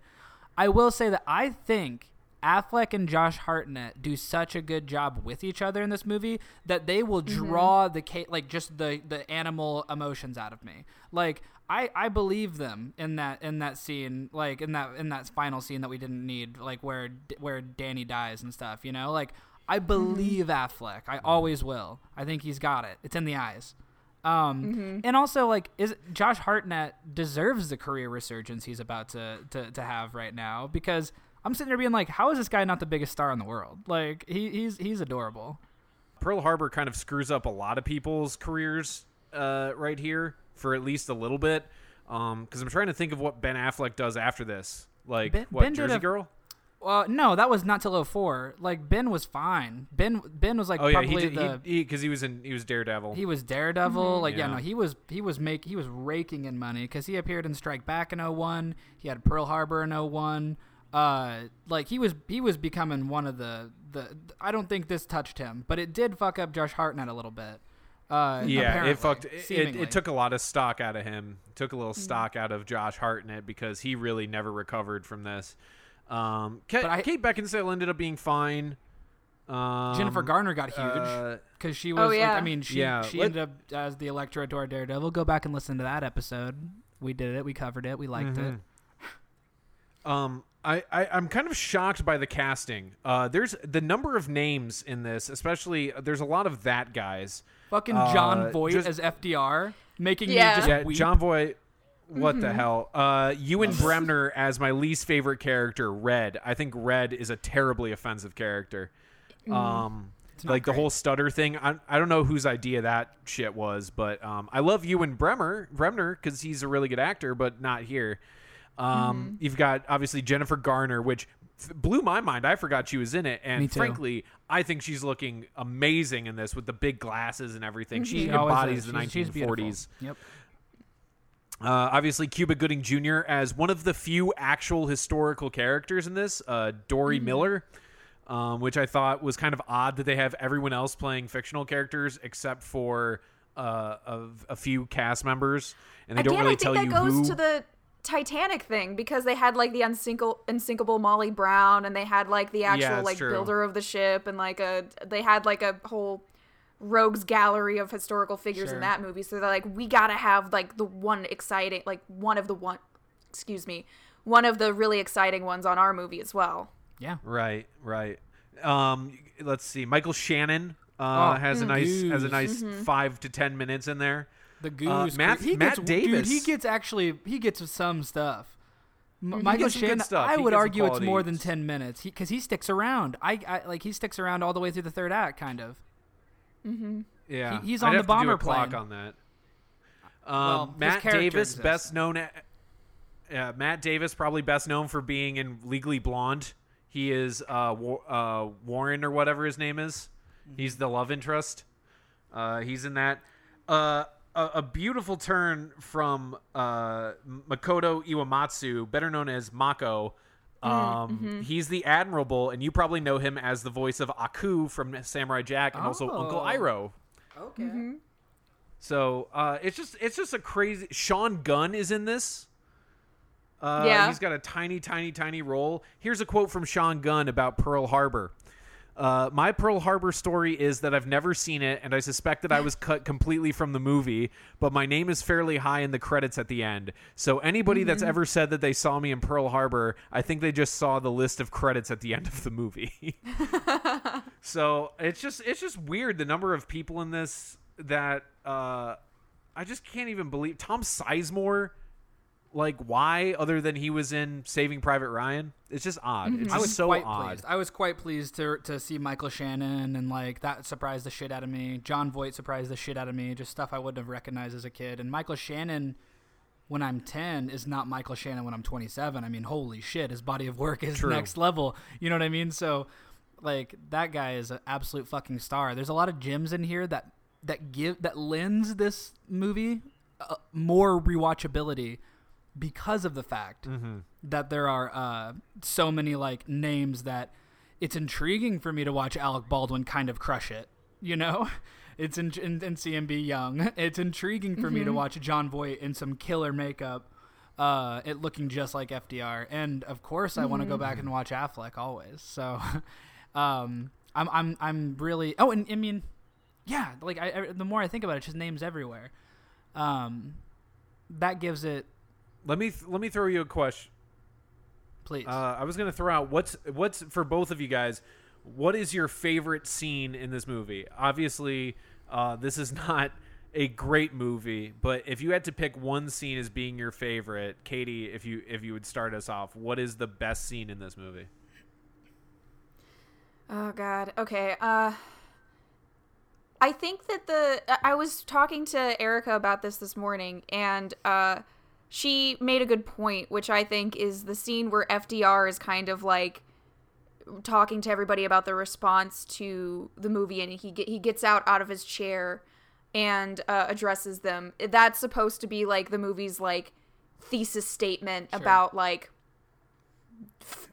I will say that I think Affleck and Josh Hartnett do such a good job with each other in this movie that they will mm-hmm. draw the ca- like just the the animal emotions out of me. Like I I believe them in that in that scene, like in that in that final scene that we didn't need, like where where Danny dies and stuff. You know, like I mm-hmm. believe Affleck. I always will. I think he's got it. It's in the eyes. Um, mm-hmm. and also like is Josh Hartnett deserves the career resurgence he's about to, to to have right now because I'm sitting there being like, how is this guy not the biggest star in the world? Like he he's he's adorable. Pearl Harbor kind of screws up a lot of people's careers uh, right here for at least a little bit. Because I'm trying to think of what Ben Affleck does after this. Like, Ben- what, Ben Jersey a- Girl? Well, no, that was not till 04. Like Ben was fine. Ben Ben was like Oh, yeah, he probably did. the He Because he, was in, he was Daredevil. He was Daredevil. Like yeah. Yeah. no, he was he was make he was raking in money because he appeared in Strike Back in 01. He had Pearl Harbor in 01. Uh, like he was he was becoming one of the the. I don't think this touched him, but it did fuck up Josh Hartnett a little bit. Uh, yeah, it fucked. It, it, it took a lot of stock out of him. Took a little Mm-hmm. stock out of Josh Hartnett because he really never recovered from this. Um, Kate, But I- Kate Beckinsale ended up being fine. Um, Jennifer Garner got huge uh, because she was. Oh, like, yeah. I mean, she Yeah, she let- ended up as the Elektra to our Daredevil. Go back and listen to that episode. We did it. We covered it. We liked it. Um, I, I I'm kind of shocked by the casting. Uh, there's the number of names in this, especially there's a lot of that guys. Fucking Jon Uh, Voight just- as FDR, making Yeah. me just Yeah, weep. Jon Voight. What the hell? Uh, Ewan Bremner as my least favorite character, Red. I think Red is a terribly offensive character. Um, not like the whole stutter thing. I, I don't know whose idea that shit was, but um, I love Ewan Bremer Bremner because he's a really good actor, but not here. Um, You've got obviously Jennifer Garner, which f- blew my mind. I forgot she was in it, and frankly, I think she's looking amazing in this with the big glasses and everything. She She embodies the She's- she's 1940s. Yep. Uh, obviously, Cuba Gooding Jr. as one of the few actual historical characters in this, uh, Dorie Miller, um, which I thought was kind of odd that they have everyone else playing fictional characters except for uh, a, a few cast members, and they Again, don't really I think tell that you goes who. to the Titanic thing because they had like the unsinkable, unsinkable Molly Brown, and they had like the actual it's like true. builder of the ship, and like a they had like a whole rogues gallery of historical figures Sure. in that movie. So they're like, we gotta have like the one exciting, like one of the one, excuse me, one of the really exciting ones on our movie as well. Yeah. Right, right. Um, let's see. Michael Shannon uh, Oh, has a nice has a Goose. nice five to ten minutes in there. The goose. Matt- he Matt gets, Davis. Dude, he gets actually he gets some stuff. M- He Michael gets some good Shannon. stuff. I He would argue it's more than ten minutes because he, sticks around. I, I like he sticks around all the way through the third act, kind of. Yeah, He- he's I'd on the have to do bomber a clock plane. on that. Um, his Matt Davis, exists. best known. a- Yeah, Matt Davis, probably best known for being in Legally Blonde. He is uh, Wa- uh, Warren or whatever his name is. He's the love interest. Uh, he's in that. A, a beautiful turn from uh, Makoto Iwamatsu, better known as Mako. Um, He's the admirable, and you probably know him as the voice of Aku from Samurai Jack, and also Uncle Oh. Iroh. Okay. So uh, it's just it's just a crazy. Sean Gunn is in this. Uh, Yeah. he's got a tiny, tiny, tiny role. Here's a quote from Sean Gunn about Pearl Harbor. Uh, my Pearl Harbor story is that I've never seen it, and I suspect that I was cut completely from the movie. But my name is fairly high in the credits at the end. So anybody that's ever said that they saw me in Pearl Harbor, I think they just saw the list of credits at the end of the movie. so it's just it's just weird the number of people in this that uh, I just can't even believe. Tom Sizemore, like why other than he was in Saving Private Ryan? It's just odd. It's just I was so quite odd. pleased. I was quite pleased to to see Michael Shannon and like that surprised the shit out of me. Jon Voight surprised the shit out of me. Just stuff I wouldn't have recognized as a kid. And Michael Shannon, when I'm 10, is not Michael Shannon when I'm 27. I mean, holy shit, his body of work is True. next level. You know what I mean? So, like that guy is an absolute fucking star. There's a lot of gems in here that that give that lends this movie uh, more rewatchability because of the fact that there are uh, so many like names that it's intriguing for me to watch Alec Baldwin kind of crush it. You know, it's in, in, in CMB Young. It's intriguing for me to watch Jon Voight in some killer makeup, uh, it looking just like FDR, and of course I want to go back and watch Affleck always. So, um, I'm I'm I'm really oh, and I mean, yeah, like I, I the more I think about it, just names everywhere. Um, that gives it Let me th- let me throw you a question. please. Uh, I was gonna throw out what's what's for both of you guys. What is your favorite scene in this movie? Obviously, uh, this is not a great movie, but if you had to pick one scene as being your favorite, Katie, if you if you would start us off, what is the best scene in this movie? Oh god. Okay. Uh I think that the I was talking to Erica about this this morning and uh she made a good point which I think is the scene where FDR is kind of like talking to everybody about the response to the movie and he get, he gets out out of his chair and uh, addresses them. That's supposed to be like the movie's like thesis statement about like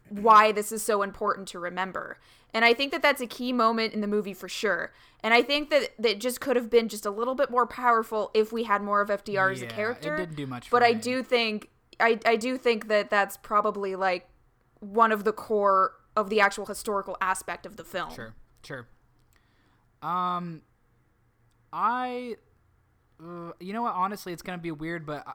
why this is so important to remember. And I think that that's a key moment in the movie for sure. And I think that that just could have been just a little bit more powerful if we had more of FDR as a Yeah, it character. didn't do much But I me. do think I I do think that that's probably like one of the core of the actual historical aspect of the film. Sure, sure. Um, I, uh, you know what? Honestly, it's gonna be weird, but I,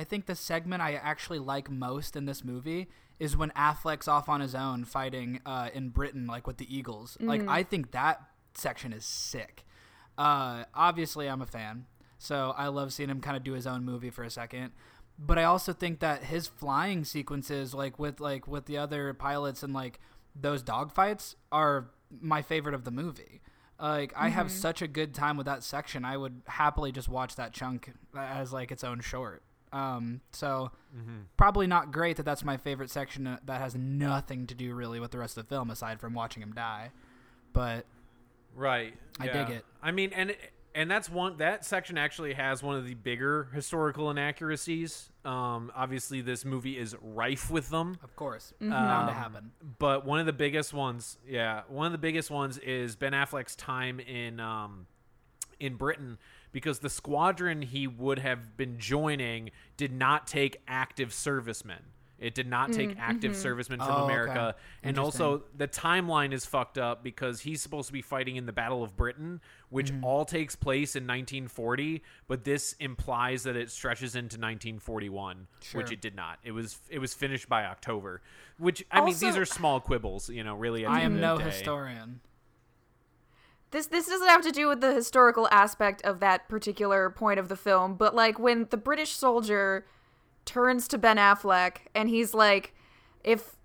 I think the segment I actually like most in this movie is when Affleck's off on his own fighting uh, in Britain, like with the Eagles. Like, I think that section is sick. Uh, obviously, I'm a fan, so I love seeing him kind of do his own movie for a second. But I also think that his flying sequences, like with like with the other pilots and like those dogfights, are my favorite of the movie. Like I have such a good time with that section. I would happily just watch that chunk as like its own short. Um, so Mm-hmm. probably not great that that's my favorite section uh, that has nothing to do really with the rest of the film aside from watching him die. But Right. I yeah. dig it. I mean, and and that's one that section actually has one of the bigger historical inaccuracies. Um, obviously, this movie is rife with them. of course, Mm-hmm. bound to Um, happen. But one of the biggest ones, yeah, one of the biggest ones is Ben Affleck's time in um, in Britain because the squadron he would have been joining did not take active servicemen. It did not take mm, active mm-hmm. servicemen from Oh, okay. America, and also the timeline is fucked up because he's supposed to be fighting in the Battle of Britain, which mm-hmm. all takes place in 1940, but this implies that it stretches into 1941, Sure. which it did not. It was it was finished by October, which I mean these are small quibbles, you know. Really, at the I end am of no the day. historian. This this doesn't have to do with the historical aspect of that particular point of the film, but like when the British soldier turns to Ben Affleck and he's like, if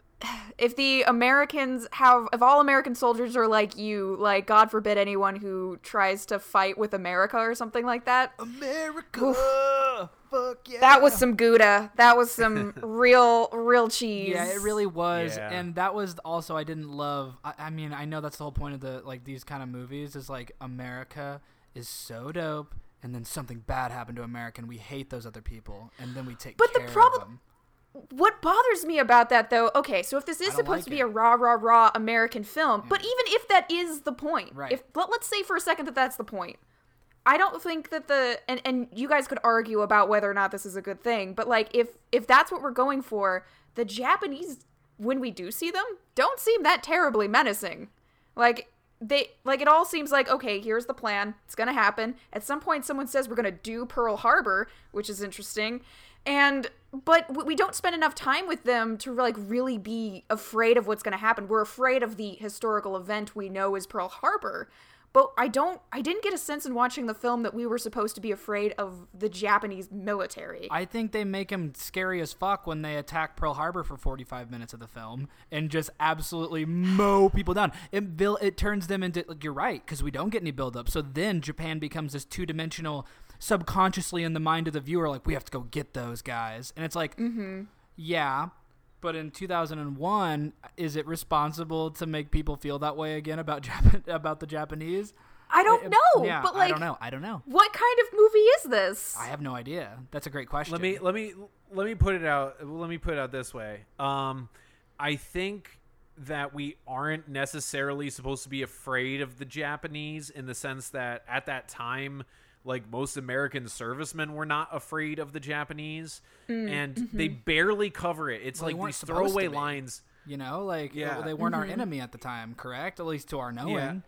if the Americans have if all American soldiers are like you, like God forbid anyone who tries to fight with America or something like that. America, fuck yeah. That was some Gouda. That was some real real cheese. Yeah, it really was, Yeah. and that was also I didn't love. I, I mean, I know that's the whole point of the like these kind of movies is like America is so dope, and then something bad happened to America, and we hate those other people, and then we take But the problem- of them. What bothers me about that, though, okay, so if this is supposed like to be it. a raw, raw, raw American film, but hmm. even if that is the point, Right. if let, let's say for a second that that's the point, I don't think that the and and you guys could argue about whether or not this is a good thing, but like if if that's what we're going for, the Japanese when we do see them don't seem that terribly menacing. Like they like it all seems like okay, here's the plan. It's going to happen. At some point someone says we're going to do Pearl Harbor, which is interesting. And but we don't spend enough time with them to like really be afraid of what's going to happen. We're afraid of the historical event we know is Pearl Harbor. But I don't I didn't get a sense in watching the film that we were supposed to be afraid of the Japanese military. I think they make him scary as fuck when they attack Pearl Harbor for 45 minutes of the film and just absolutely mow people down. It vil- it turns them into like you're right because we don't get any build up. So then Japan becomes this two dimensional, subconsciously in the mind of the viewer, like we have to go get those guys, and it's like, hmm yeah. But in 2001, is it responsible to make people feel that way again about Jap- about the Japanese? I don't It- know, Yeah, but like I don't know. I don't know. what kind of movie is this? I have no idea. That's a great question. Let me let me let me put it out. Let me put it out this way. Um, I think that we aren't necessarily supposed to be afraid of the Japanese in the sense that at that time, like most American servicemen were not afraid of the Japanese, mm, and mm-hmm. they barely cover it. It's Well, like these throwaway lines. You know, like Yeah. they weren't our mm-hmm. enemy at the time, correct? At least to our knowing.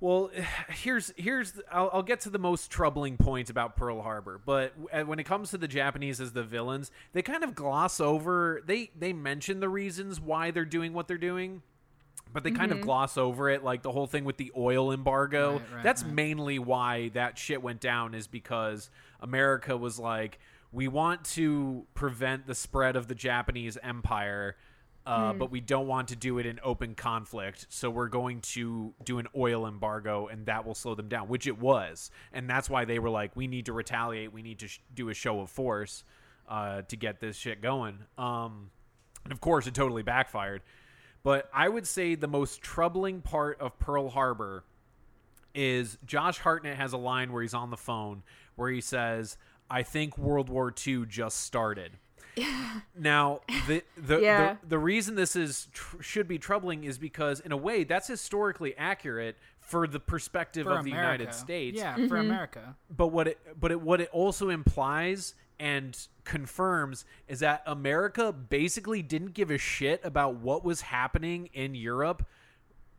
Well, here's here's I'll, I'll get to the most troubling point about Pearl Harbor, but uh, when it comes to the Japanese as the villains, they kind of gloss over. They they mention the reasons why they're doing what they're doing, but they kind of gloss over it. Like the whole thing with the oil embargo. Right, right, That's right. mainly why that shit went down. Is because America was like, we want to prevent the spread of the Japanese empire uh, but we don't want to do it in open conflict. So we're going to do an oil embargo, and that will slow them down, which it was. And that's why they were like, we need to retaliate. We need to sh- do a show of force uh, to get this shit going. Um, and of course, it totally backfired. But I would say the most troubling part of Pearl Harbor is Josh Hartnett has a line where he's on the phone where he says, I think World War II just started. now, the the, Yeah. the the reason this is tr- should be troubling is because in a way that's historically accurate for the perspective For of the United States. Yeah, Mm-hmm. for America. But what it but it what it also implies and confirms is that America basically didn't give a shit about what was happening in Europe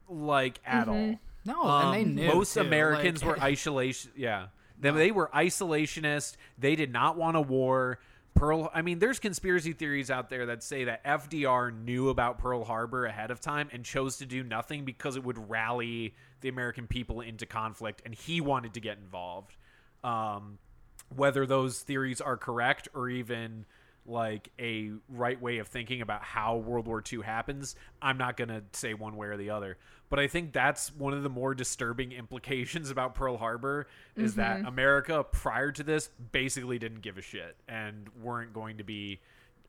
like at all. No, and they Um, knew most too, Americans like- were isolation. Yeah, they, they were isolationist. They did not want a war. Pearl. I mean, there's conspiracy theories out there that say that FDR knew about Pearl Harbor ahead of time and chose to do nothing because it would rally the American people into conflict, and he wanted to get involved. Um, whether those theories are correct or even like a right way of thinking about how World War II happens, I'm not going to say one way or the other. But I think that's one of the more disturbing implications about Pearl Harbor is that America prior to this basically didn't give a shit and weren't going to be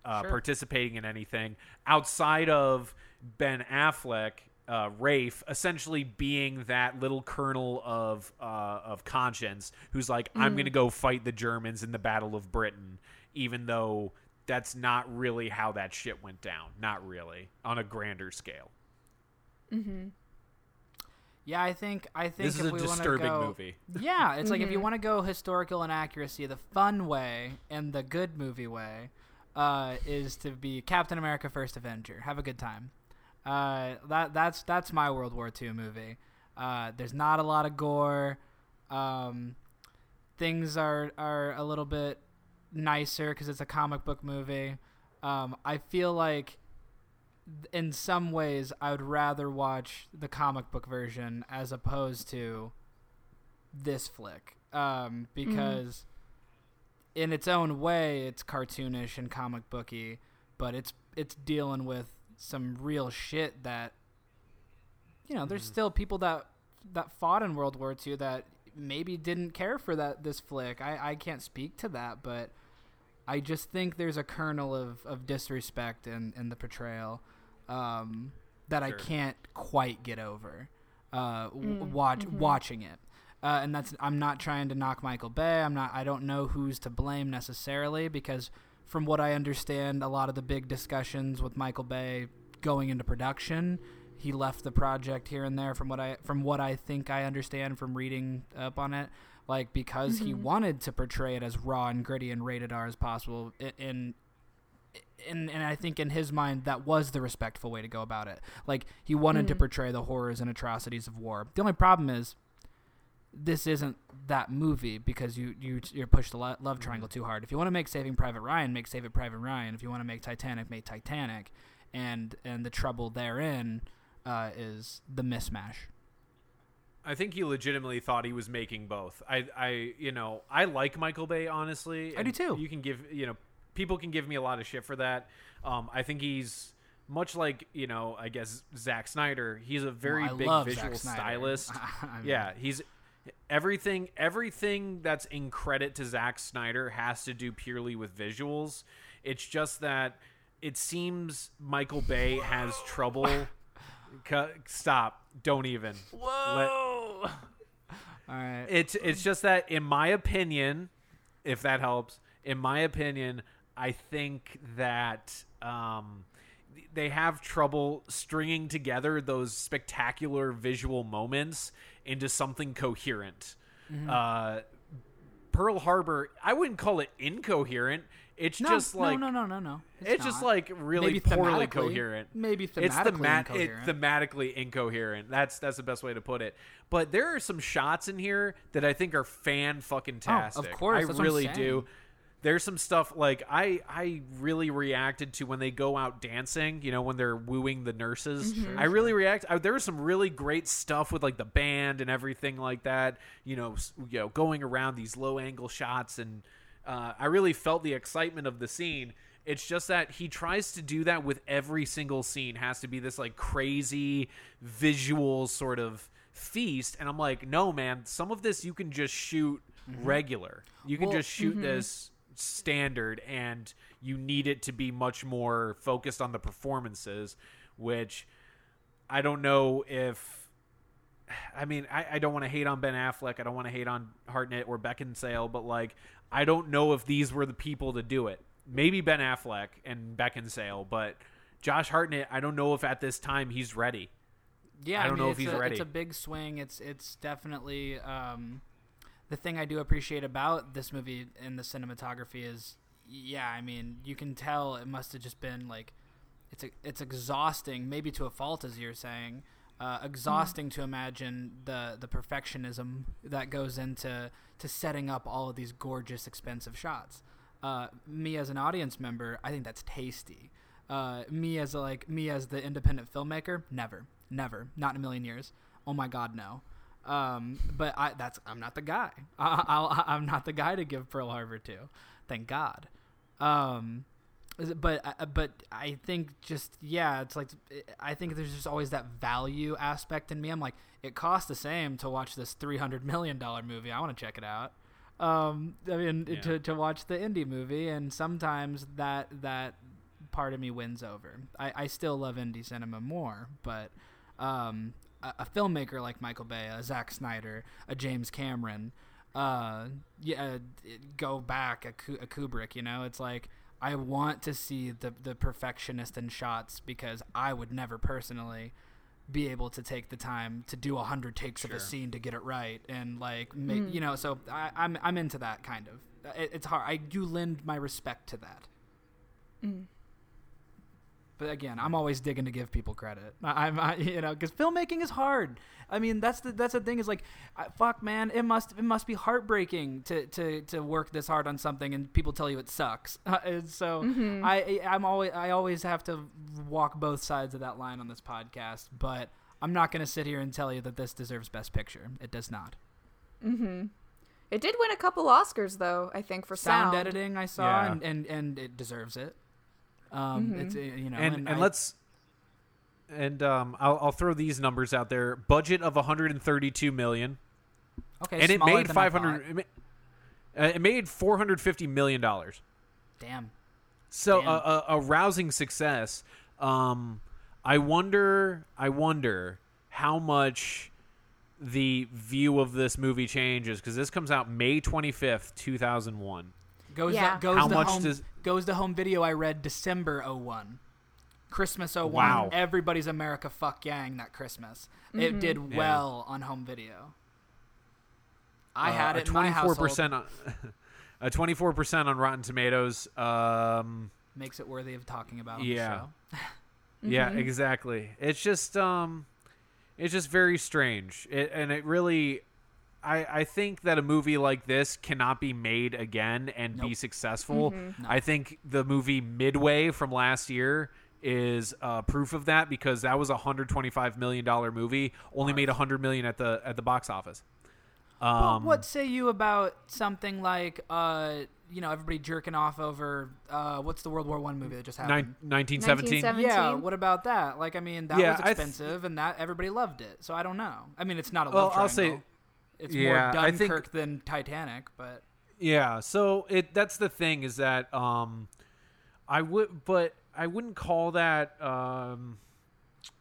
uh, Sure. participating in anything outside of Ben Affleck, uh, Rafe, essentially being that little kernel of uh, of conscience who's like, I'm going to go fight the Germans in the Battle of Britain, even though that's not really how that shit went down. Not really on a grander scale. Yeah, I think I think This is if a we disturbing go- movie. Yeah, it's like if you want to go historical inaccuracy, the fun way and the good movie way uh, is to be Captain America: First Avenger. Have a good time. Uh, that that's that's my World War II movie. Uh, there's not a lot of gore. Um, things are are a little bit nicer because it's a comic book movie. Um, I feel like in some ways I would rather watch the comic book version as opposed to this flick um, because in its own way it's cartoonish and comic booky, but it's it's dealing with some real shit that you know there's still people that that fought in World War II that maybe didn't care for that this flick. I, I can't speak to that, but I just think there's a kernel of, of disrespect in, in the portrayal um, that I can't quite get over uh, w- watch watching it. Uh, and that's I'm not trying to knock Michael Bay. I'm not. I don't know who's to blame necessarily because from what I understand, a lot of the big discussions with Michael Bay going into production, he left the project here and there. From what I from what I think I understand from reading up on it, like because he mm-hmm. wanted to portray it as raw and gritty and rated R as possible. In and and I think in his mind that was the respectful way to go about it. Like he wanted to mm-hmm. portray the horrors and atrocities of war. The only problem is this isn't that movie because you you you're pushed the love triangle too hard. If you want to make Saving Private Ryan, make Saving Private Ryan. If you want to make Titanic, make Titanic. And and the trouble therein uh, is the mismatch. I think he legitimately thought he was making both. I, I, you know, I like Michael Bay honestly. I do too. You can give, you know, people can give me a lot of shit for that. Um, I think he's much like, you know, I guess Zack Snyder. He's a very Well, big visual stylist. I mean- yeah, he's everything. Everything that's in credit to Zack Snyder has to do purely with visuals. It's just that it seems Michael Bay has trouble. Cu- Stop! Don't even. Let- Whoa! All right. it's it's just that in my opinion, if that helps, in my opinion, I think that um, they have trouble stringing together those spectacular visual moments into something coherent. Mm-hmm. Uh, Pearl Harbor, I wouldn't call it incoherent. It's no, just like no, no, no, no, no. it's, just like really Maybe poorly coherent. maybe it's thematically themat- it, incoherent. thematically incoherent. That's that's the best way to put it. But there are some shots in here that I think are fan fucking tastic. Oh, course, I that's what I'm really do. There's some stuff like I I really reacted to when they go out dancing. You know when they're wooing the nurses. Mm-hmm. I really react. I, there was some really great stuff with like the band and everything like that. You know, you know, going around these low angle shots and uh, I really felt the excitement of the scene. It's just that he tries to do that with every single scene. Has to be this like crazy visual sort of feast, and I'm like, no, man. Some of this you can just shoot regular. You can Well- just shoot this standard, and you need it to be much more focused on the performances, which I don't know if I mean, I, I don't want to hate on Ben Affleck. I don't want to hate on Hartnett or Beckinsale, but like, I don't know if these were the people to do it. Maybe Ben Affleck and Beckinsale, but Josh Hartnett, I don't know if at this time he's ready. Yeah, I don't mean, know if he's a, ready. It's a big swing. It's it's definitely um, the thing I do appreciate about this movie and the cinematography is, yeah, I mean, you can tell it must have just been like, it's it's exhausting, maybe to a fault, as you're saying, uh, exhausting to imagine the the perfectionism that goes into to setting up all of these gorgeous, expensive shots. Uh, me as an audience member, I think that's tasty. Uh, me as a, like me as the independent filmmaker, never, never, not in a million years. Oh my God, no. Um, but I that's I'm not the guy. I, I'll, I'm not the guy to give Pearl Harbor to. Thank God. Um, but uh, but I think just yeah, it's like I think there's just always that value aspect in me. I'm like, it costs the same to watch this three hundred million dollar movie. I want to check it out. Um, I mean, Yeah. to to watch the indie movie, and sometimes that that part of me wins over. I, I still love indie cinema more, but um, a, a filmmaker like Michael Bay, a Zack Snyder, a James Cameron, uh, yeah, uh, go back a, a Kubrick. You know, it's like I want to see the the perfectionist in shots because I would never personally be able to take the time to do a hundred takes of a scene to get it right and like make mm. you know. So I, I'm I'm into that kind of. It, it's hard. I do lend my respect to that. Mm. But again, I'm always digging to give people credit. I, I'm, I, you know, because filmmaking is hard. I mean, that's the that's the thing is like, I, fuck, man, it must it must be heartbreaking to, to, to work this hard on something and people tell you it sucks. Uh, and so I I'm always I always have to walk both sides of that line on this podcast. But I'm not going to sit here and tell you that this deserves Best Picture. It does not. It did win a couple Oscars though, I think for Sound, sound, editing, I saw, Yeah. and, and and it deserves it. Um, it's uh, you know, and and, I- let's and um I'll, I'll throw these numbers out there. Budget of 132 million. Okay, and it made 500 it ma- uh, it made 450 million dollars. Damn. so Damn. a, a, a rousing success. Um i wonder i wonder how much the view of this movie changes because this comes out may 25th 2001 Goes Yeah. to, goes How to much home, does- goes to home video I read December 01. Christmas 01. Wow. Everybody's America fuck yang that Christmas. It did well on home video. I Uh, had a it in my 24% on, a 24% on rotten tomatoes um Makes it worthy of talking about on Yeah. the show. Yeah, exactly. It's just um it's just very strange. It, and it really I I think that a movie like this cannot be made again and be Nope. successful. No. I think the movie Midway from last year is uh, proof of that because that was a 125 million dollar movie, only made a 100 million at the at the box office. Well, Um what say you about something like, uh, you know, everybody jerking off over, uh, what's the World War One movie that just happened? 1917 1917. Yeah, what about that? Like, I mean, that Yeah, was I th- expensive, and that everybody loved it. So I don't know. I mean, it's not a Well, love I'll say- triangle. It's yeah, more I think- Dunkirk than Titanic, but Yeah, so it that's the thing is that um I would but I wouldn't call that um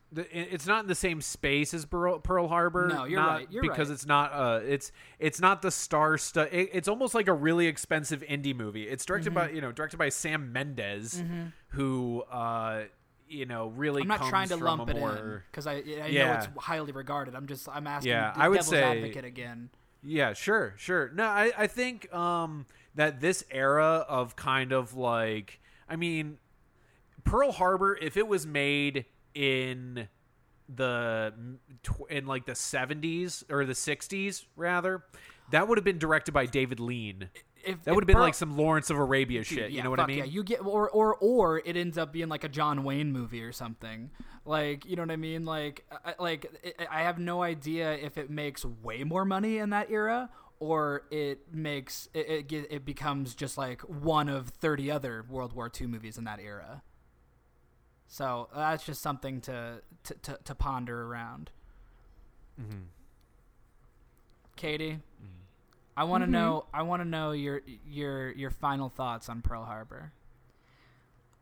the, it's not in the same space as Pearl, Pearl Harbor. No, you're not right, you're because right. it's not uh it's it's not the star stu it, It's almost like a really expensive indie movie. It's directed Mm-hmm. by you know directed by Sam Mendes, who uh you know really I'm not trying to lump it in because I, I know it's highly regarded. I'm just I'm asking Yeah, I would say- advocate again. Yeah, sure, sure. No, I, I think um, that this era of kind of like, I mean, Pearl Harbor, if it was made in the in like the 70s or the 60s rather, that would have been directed by David Lean. If, That would have been like some Lawrence of Arabia Dude, shit. yeah, you know what I mean? Yeah, you get or or or it ends up being like a John Wayne movie or something. Like, you know what I mean? Like, I, like I I have no idea if it makes way more money in that era or it makes it it, it becomes just like one of 30 other World War II movies in that era. So, that's just something to to to, to ponder around. Mm-hmm. Katie, I want to know I want to know your your your final thoughts on Pearl Harbor.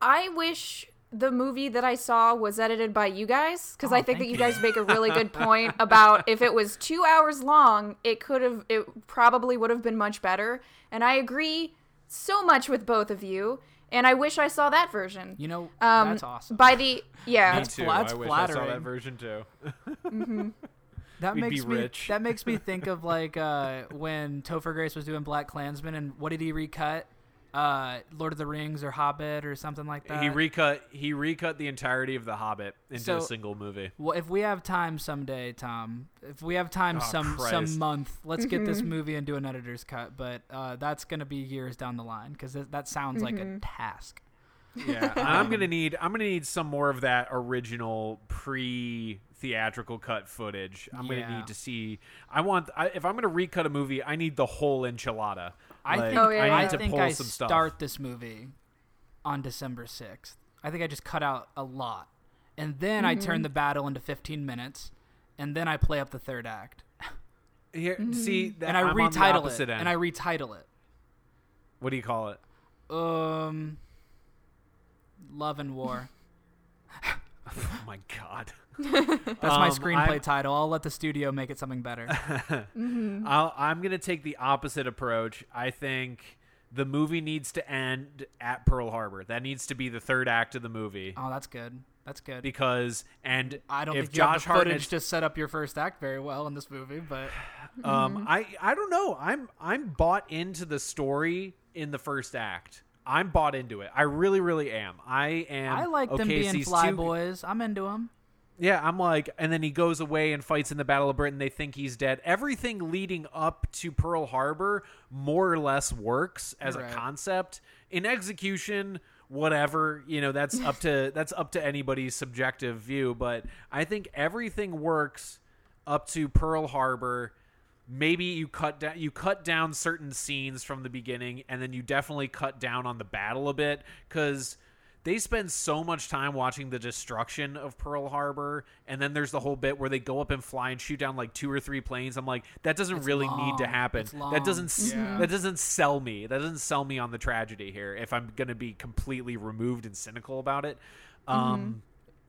I wish the movie that I saw was edited by you guys because Oh, I think that you you. guys make a really good point about if it was two hours long, it could have, it probably would have been much better. And I agree so much with both of you. And I wish I saw that version. You know, Um, that's awesome. By the yeah, Me That's too. fla- that's I wish I saw that version too. That We'd be makes me rich. that makes me think of like uh, when Topher Grace was doing BlacKkKlansman and what did he recut? Uh, Lord of the Rings or Hobbit or something like that. he recut he recut the entirety of The Hobbit into So- a single movie. well, if we have time someday, Tom, if we have time Oh, some Christ. some month, let's get this movie and do an editor's cut. But uh, that's gonna be years down the line because that sounds like a task. Yeah, I'm gonna need I'm gonna need some more of that original pre theatrical cut footage. I'm Yeah. gonna need to see. I want I, if I'm gonna recut a movie, I need the whole enchilada. I Like, think Oh, yeah, I, yeah. need to think pull I some stuff. start this movie on December 6th. I think I just cut out a lot. And then I turn the battle into 15 minutes, and then I play up the third act. Here, see, that, And I I'm on the retitle it. end. And I retitle it. what do you call it? Um Love and War. Oh my god. That's my Um, screenplay I'm- title. I'll let the studio make it something better. I'll, I'm going to take the opposite approach. I think the movie needs to end at Pearl Harbor. That needs to be the third act of the movie oh, that's good. That's good. because and I don't if think you have Josh the footage Hartnett's to set up your first act very well in this movie, but Um, I I don't know. I'm I'm bought into the story in the first act. I'm bought into it. I really, really am. I am. I like them okay, being these fly two- boys. I'm into them. Yeah, I'm like, and then he goes away and fights in the Battle of Britain. They think he's dead. Everything leading up to Pearl Harbor more or less works as a concept. In execution, whatever, you know, that's up to that's up to anybody's subjective view. But I think everything works up to Pearl Harbor. Maybe you cut down you cut down certain scenes from the beginning, and then you definitely cut down on the battle a bit because they spend so much time watching the destruction of Pearl Harbor, and then there's the whole bit where they go up and fly and shoot down like two or three planes. I'm like, that doesn't It's really need to happen. That doesn't Yeah. that doesn't sell me. That doesn't sell me on the tragedy here. If I'm gonna be completely removed and cynical about it, um,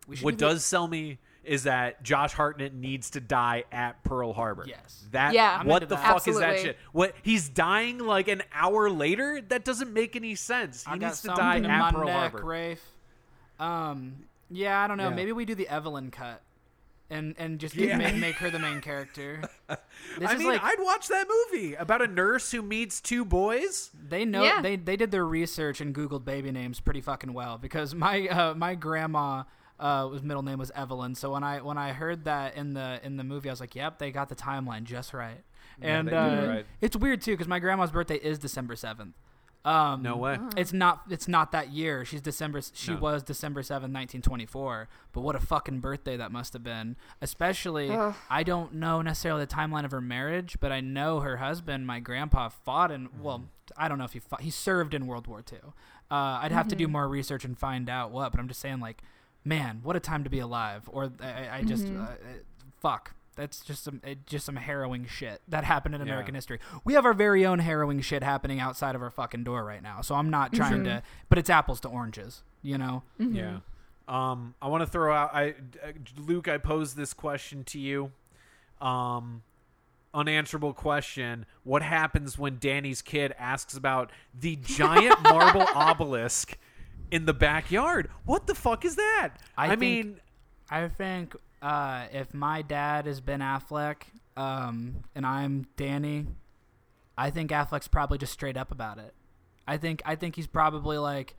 We should what do the- does sell me is that Josh Hartnett needs to die at Pearl Harbor. Yes. That Yeah. I'm what the that. fuck is that shit? What he's dying like an hour later? That doesn't make any sense. He I needs to die in at my Pearl neck, Harbor. Rafe. Um, yeah, I don't know. Yeah. Maybe we do the Evelyn cut, and and just Yeah. make, make her the main character. This I is mean, like I'd watch that movie about a nurse who meets two boys. they know Yeah. they they did their research and googled baby names pretty fucking well because my uh, my grandma uh was middle name was Evelyn. So when I when I heard that in the in the movie, I was like, yep, they got the timeline just right. Yeah, and uh, it right. it's weird too because my grandma's birthday is December seventh. Um, No way. It's not. It's not that year. She's December. She No. was December seventh, nineteen twenty four. But what a fucking birthday that must have been. Especially, Ugh. I don't know necessarily the timeline of her marriage, but I know her husband, my grandpa, fought in. Well, I don't know if he fought. He served in World War II. Uh, I'd have to do more research and find out what. But I'm just saying, like, man, what a time to be alive. Or I, I- I just, uh, uh, fuck. That's just some just some harrowing shit that happened in Yeah. American history. We have our very own harrowing shit happening outside of our fucking door right now. So I'm not trying to, but it's apples to oranges, you know. Yeah. Um, I want to throw out. I, uh, Luke, I posed this question to you. Um, unanswerable question. What happens when Danny's kid asks about the giant marble obelisk in the backyard? What the fuck is that? I I, think- mean, I think uh, if my dad is Ben Affleck um, and I'm Danny, I think Affleck's probably just straight up about it. I think I think he's probably like.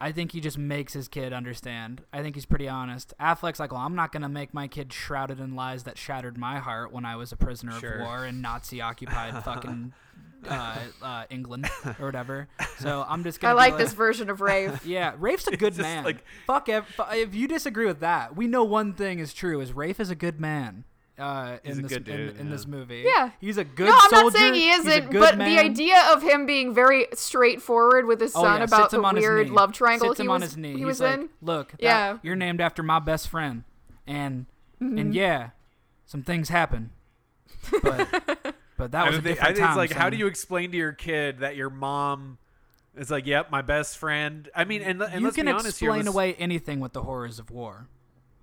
I think he just makes his kid understand. I think he's pretty honest. Affleck's like, well, I'm not gonna make my kid shrouded in lies that shattered my heart when I was a prisoner Sure. of war in Nazi-occupied fucking uh, uh, England or whatever. So I'm just gonna. I be like this version of Rafe. yeah, Rafe's a good man. like- Fuck ev- fu- if you disagree with that, we know one thing is true: is Rafe is a good man. Uh, He's in a this good in, dude, in yeah. this movie, Yeah. he's a good no, I'm soldier. not saying he isn't, but man. the idea of him being very straightforward with his Oh, son yeah, about the him on his weird love triangle Sits he him was, on his knee. he He's was like, in. Look, that- Yeah. you're named after my best friend, and Mm-hmm. and yeah, some things happen, but but that I, was a think, different I think time. it's like, how son. do you explain to your kid that your mom is like, yep, my best friend? I mean, and, and you let's can be honest here. explain let's- away anything with the horrors of war.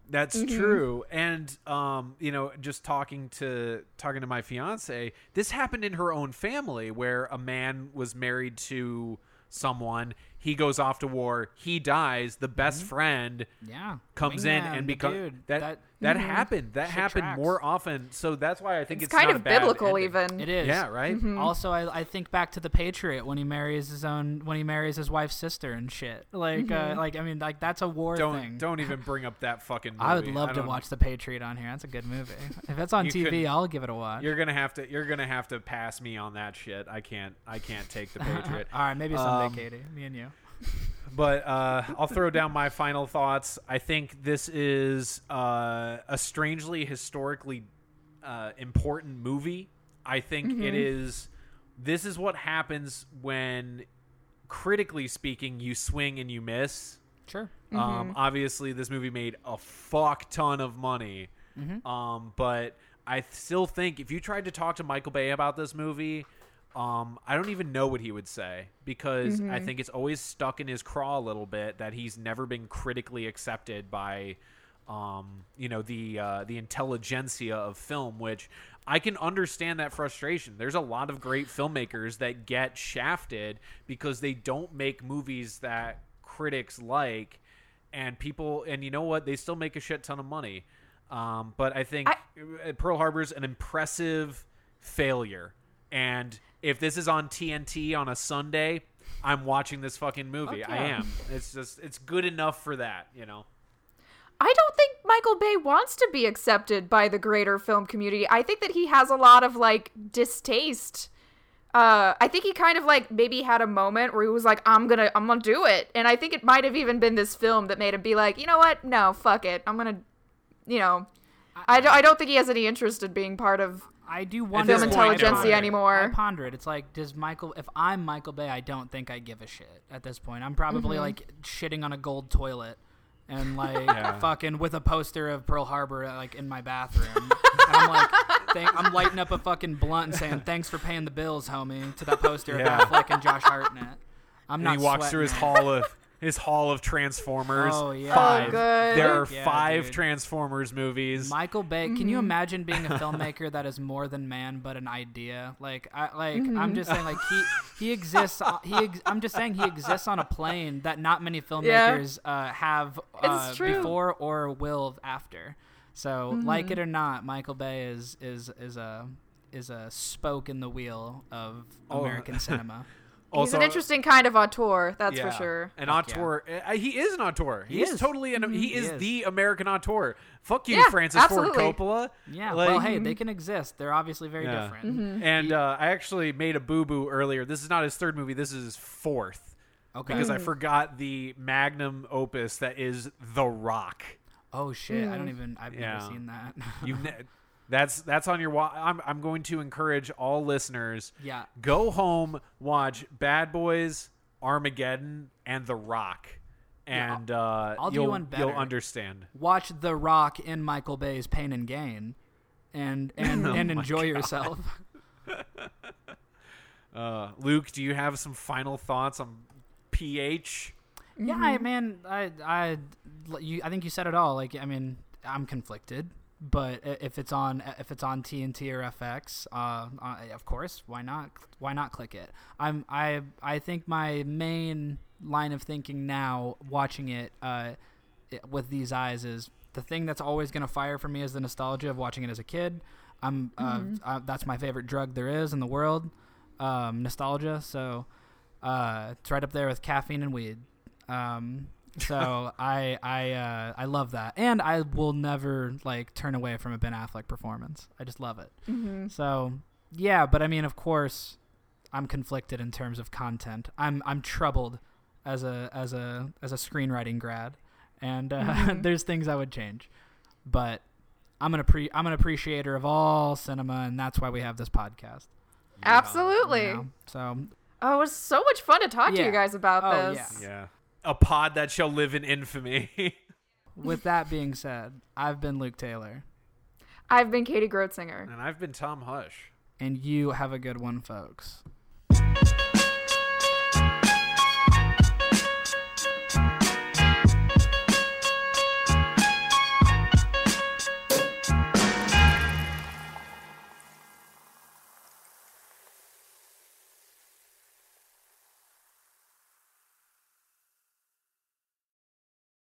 That's Mm-hmm. true. And um, you know, just talking to talking to my fiance, this happened in her own family where a man was married to someone, he goes off to war, he dies, the best friend Yeah, comes in Mm-hmm. And becomes dude, that that that, happened. That Shit happened tracks. more often. So that's why I think It's it's, kind not of bad biblical, ending. even. It is. Yeah, right? Mm-hmm. Also, I, I think back to the Patriot when he marries his own when he marries his wife's sister and shit. Like, Mm-hmm. uh, like I mean, like that's a war Don't thing. don't even bring up that fucking movie. I would love to watch the Patriot on here. That's a good movie. If it's on TV, couldn't- I'll give it a watch. You're gonna have to you're gonna have to pass me on that shit. I can't I can't take the Patriot. All right, maybe someday, Um, Katie, me and you. But uh, I'll throw down my final thoughts. I think this is uh, a strangely historically uh, important movie. I think it is. This is what happens when critically speaking, you swing and you miss. Sure. Um, obviously, this movie made a fuck ton of money. Um, but I still think if you tried to talk to Michael Bay about this movie, um, I don't even know what he would say because I think it's always stuck in his craw a little bit that he's never been critically accepted by, um, you know, the uh, the intelligentsia of film, which I can understand that frustration. There's a lot of great filmmakers that get shafted because they don't make movies that critics like and people and you know what? They still make a shit ton of money. Um, but i think uh pearl harbor's an impressive failure. And if this is on tnt on a sunday i'm watching this fucking movie Fuck i am it's just it's good enough for that you know I don't think Michael Bay wants to be accepted by the greater film community. I think that he has a lot of like distaste. Uh, I think he kind of like maybe had a moment where he was like, "I'm gonna, I'm gonna do it," and I think it might have even been this film that made him be like, "You know what? No, fuck it. I'm gonna, you know." I, don't, I don't think he has any interest in being part of. I do wonder Film intelligentsia anymore. I ponder it. It's like, does Michael? If I'm Michael Bay, I don't think I give a shit at this point. I'm probably mm-hmm. like shitting on a gold toilet and like Yeah. fucking with a poster of Pearl Harbor uh, like in my bathroom. and I'm like, thank, I'm lighting up a fucking blunt and saying, "Thanks for paying the bills, homie," to that poster Yeah. of Affleck and Josh Hartnett. I'm and not. he walks through his hall of his hall of transformers Oh, yeah. five Oh, good. there are Yeah, five dude. transformers movies Michael Bay. Can you imagine being a filmmaker that is more than man but an idea? Like I like I'm just saying like he he exists uh, he ex- I'm just saying he exists on a plane that not many filmmakers uh, have uh, before or will after. So like it or not, Michael Bay is is is a is a spoke in the wheel of Oh. American cinema. He's an interesting kind of auteur, that's Yeah. for sure. An Fuck auteur. Uh, he is an auteur. He He's is. totally an. Mm-hmm. He is is. the American auteur. Fuck you, Yeah, Francis absolutely. Ford Coppola. Yeah, Like- well, hey, they mm-hmm. can exist. They're obviously very Yeah. different. Mm-hmm. And uh, I actually made a boo boo earlier. This is not his third movie. This is his fourth. Okay. Because I forgot the magnum opus that is The Rock. oh shit, I don't mm. even. I've Yeah. never seen that. You. ne- that's that's on your. Wa- I'm I'm going to encourage all listeners. yeah. Go home, watch Bad Boys, Armageddon, and The Rock, and uh, I'll do you'll one you'll understand. watch The Rock in Michael Bay's Pain and Gain, and and, Oh and enjoy God. yourself. Uh, Luke, do you have some final thoughts on PH? Yeah, I, man, I I you, I think you said it all. Like, I mean, I'm conflicted, but if it's on if it's on TNT or FX, uh, uh, of course, why not? Why not click it? I'm I I think my main line of thinking now, watching it, uh, with these eyes, is the thing that's always gonna fire for me is the nostalgia of watching it as a kid. I'm uh, uh, that's my favorite drug there is in the world, um, nostalgia. So uh, it's right up there with caffeine and weed. Um, so I I uh, I love that, and I will never like turn away from a Ben Affleck performance. I just love it. So yeah, but I mean, of course, I'm conflicted in terms of content. I'm I'm troubled as a as a as a screenwriting grad, and uh, there's things I would change, but I'm an appre- I'm an appreciator of all cinema, and that's why we have this podcast. Absolutely. you know? So Oh, it was so much fun to talk to you guys about Oh, this. yeah. Yeah. A pod that shall live in infamy. with that being said, I've been Luke Taylor, I've been Katie Grotzinger. and I've been Tom Hush. and you have a good one, folks.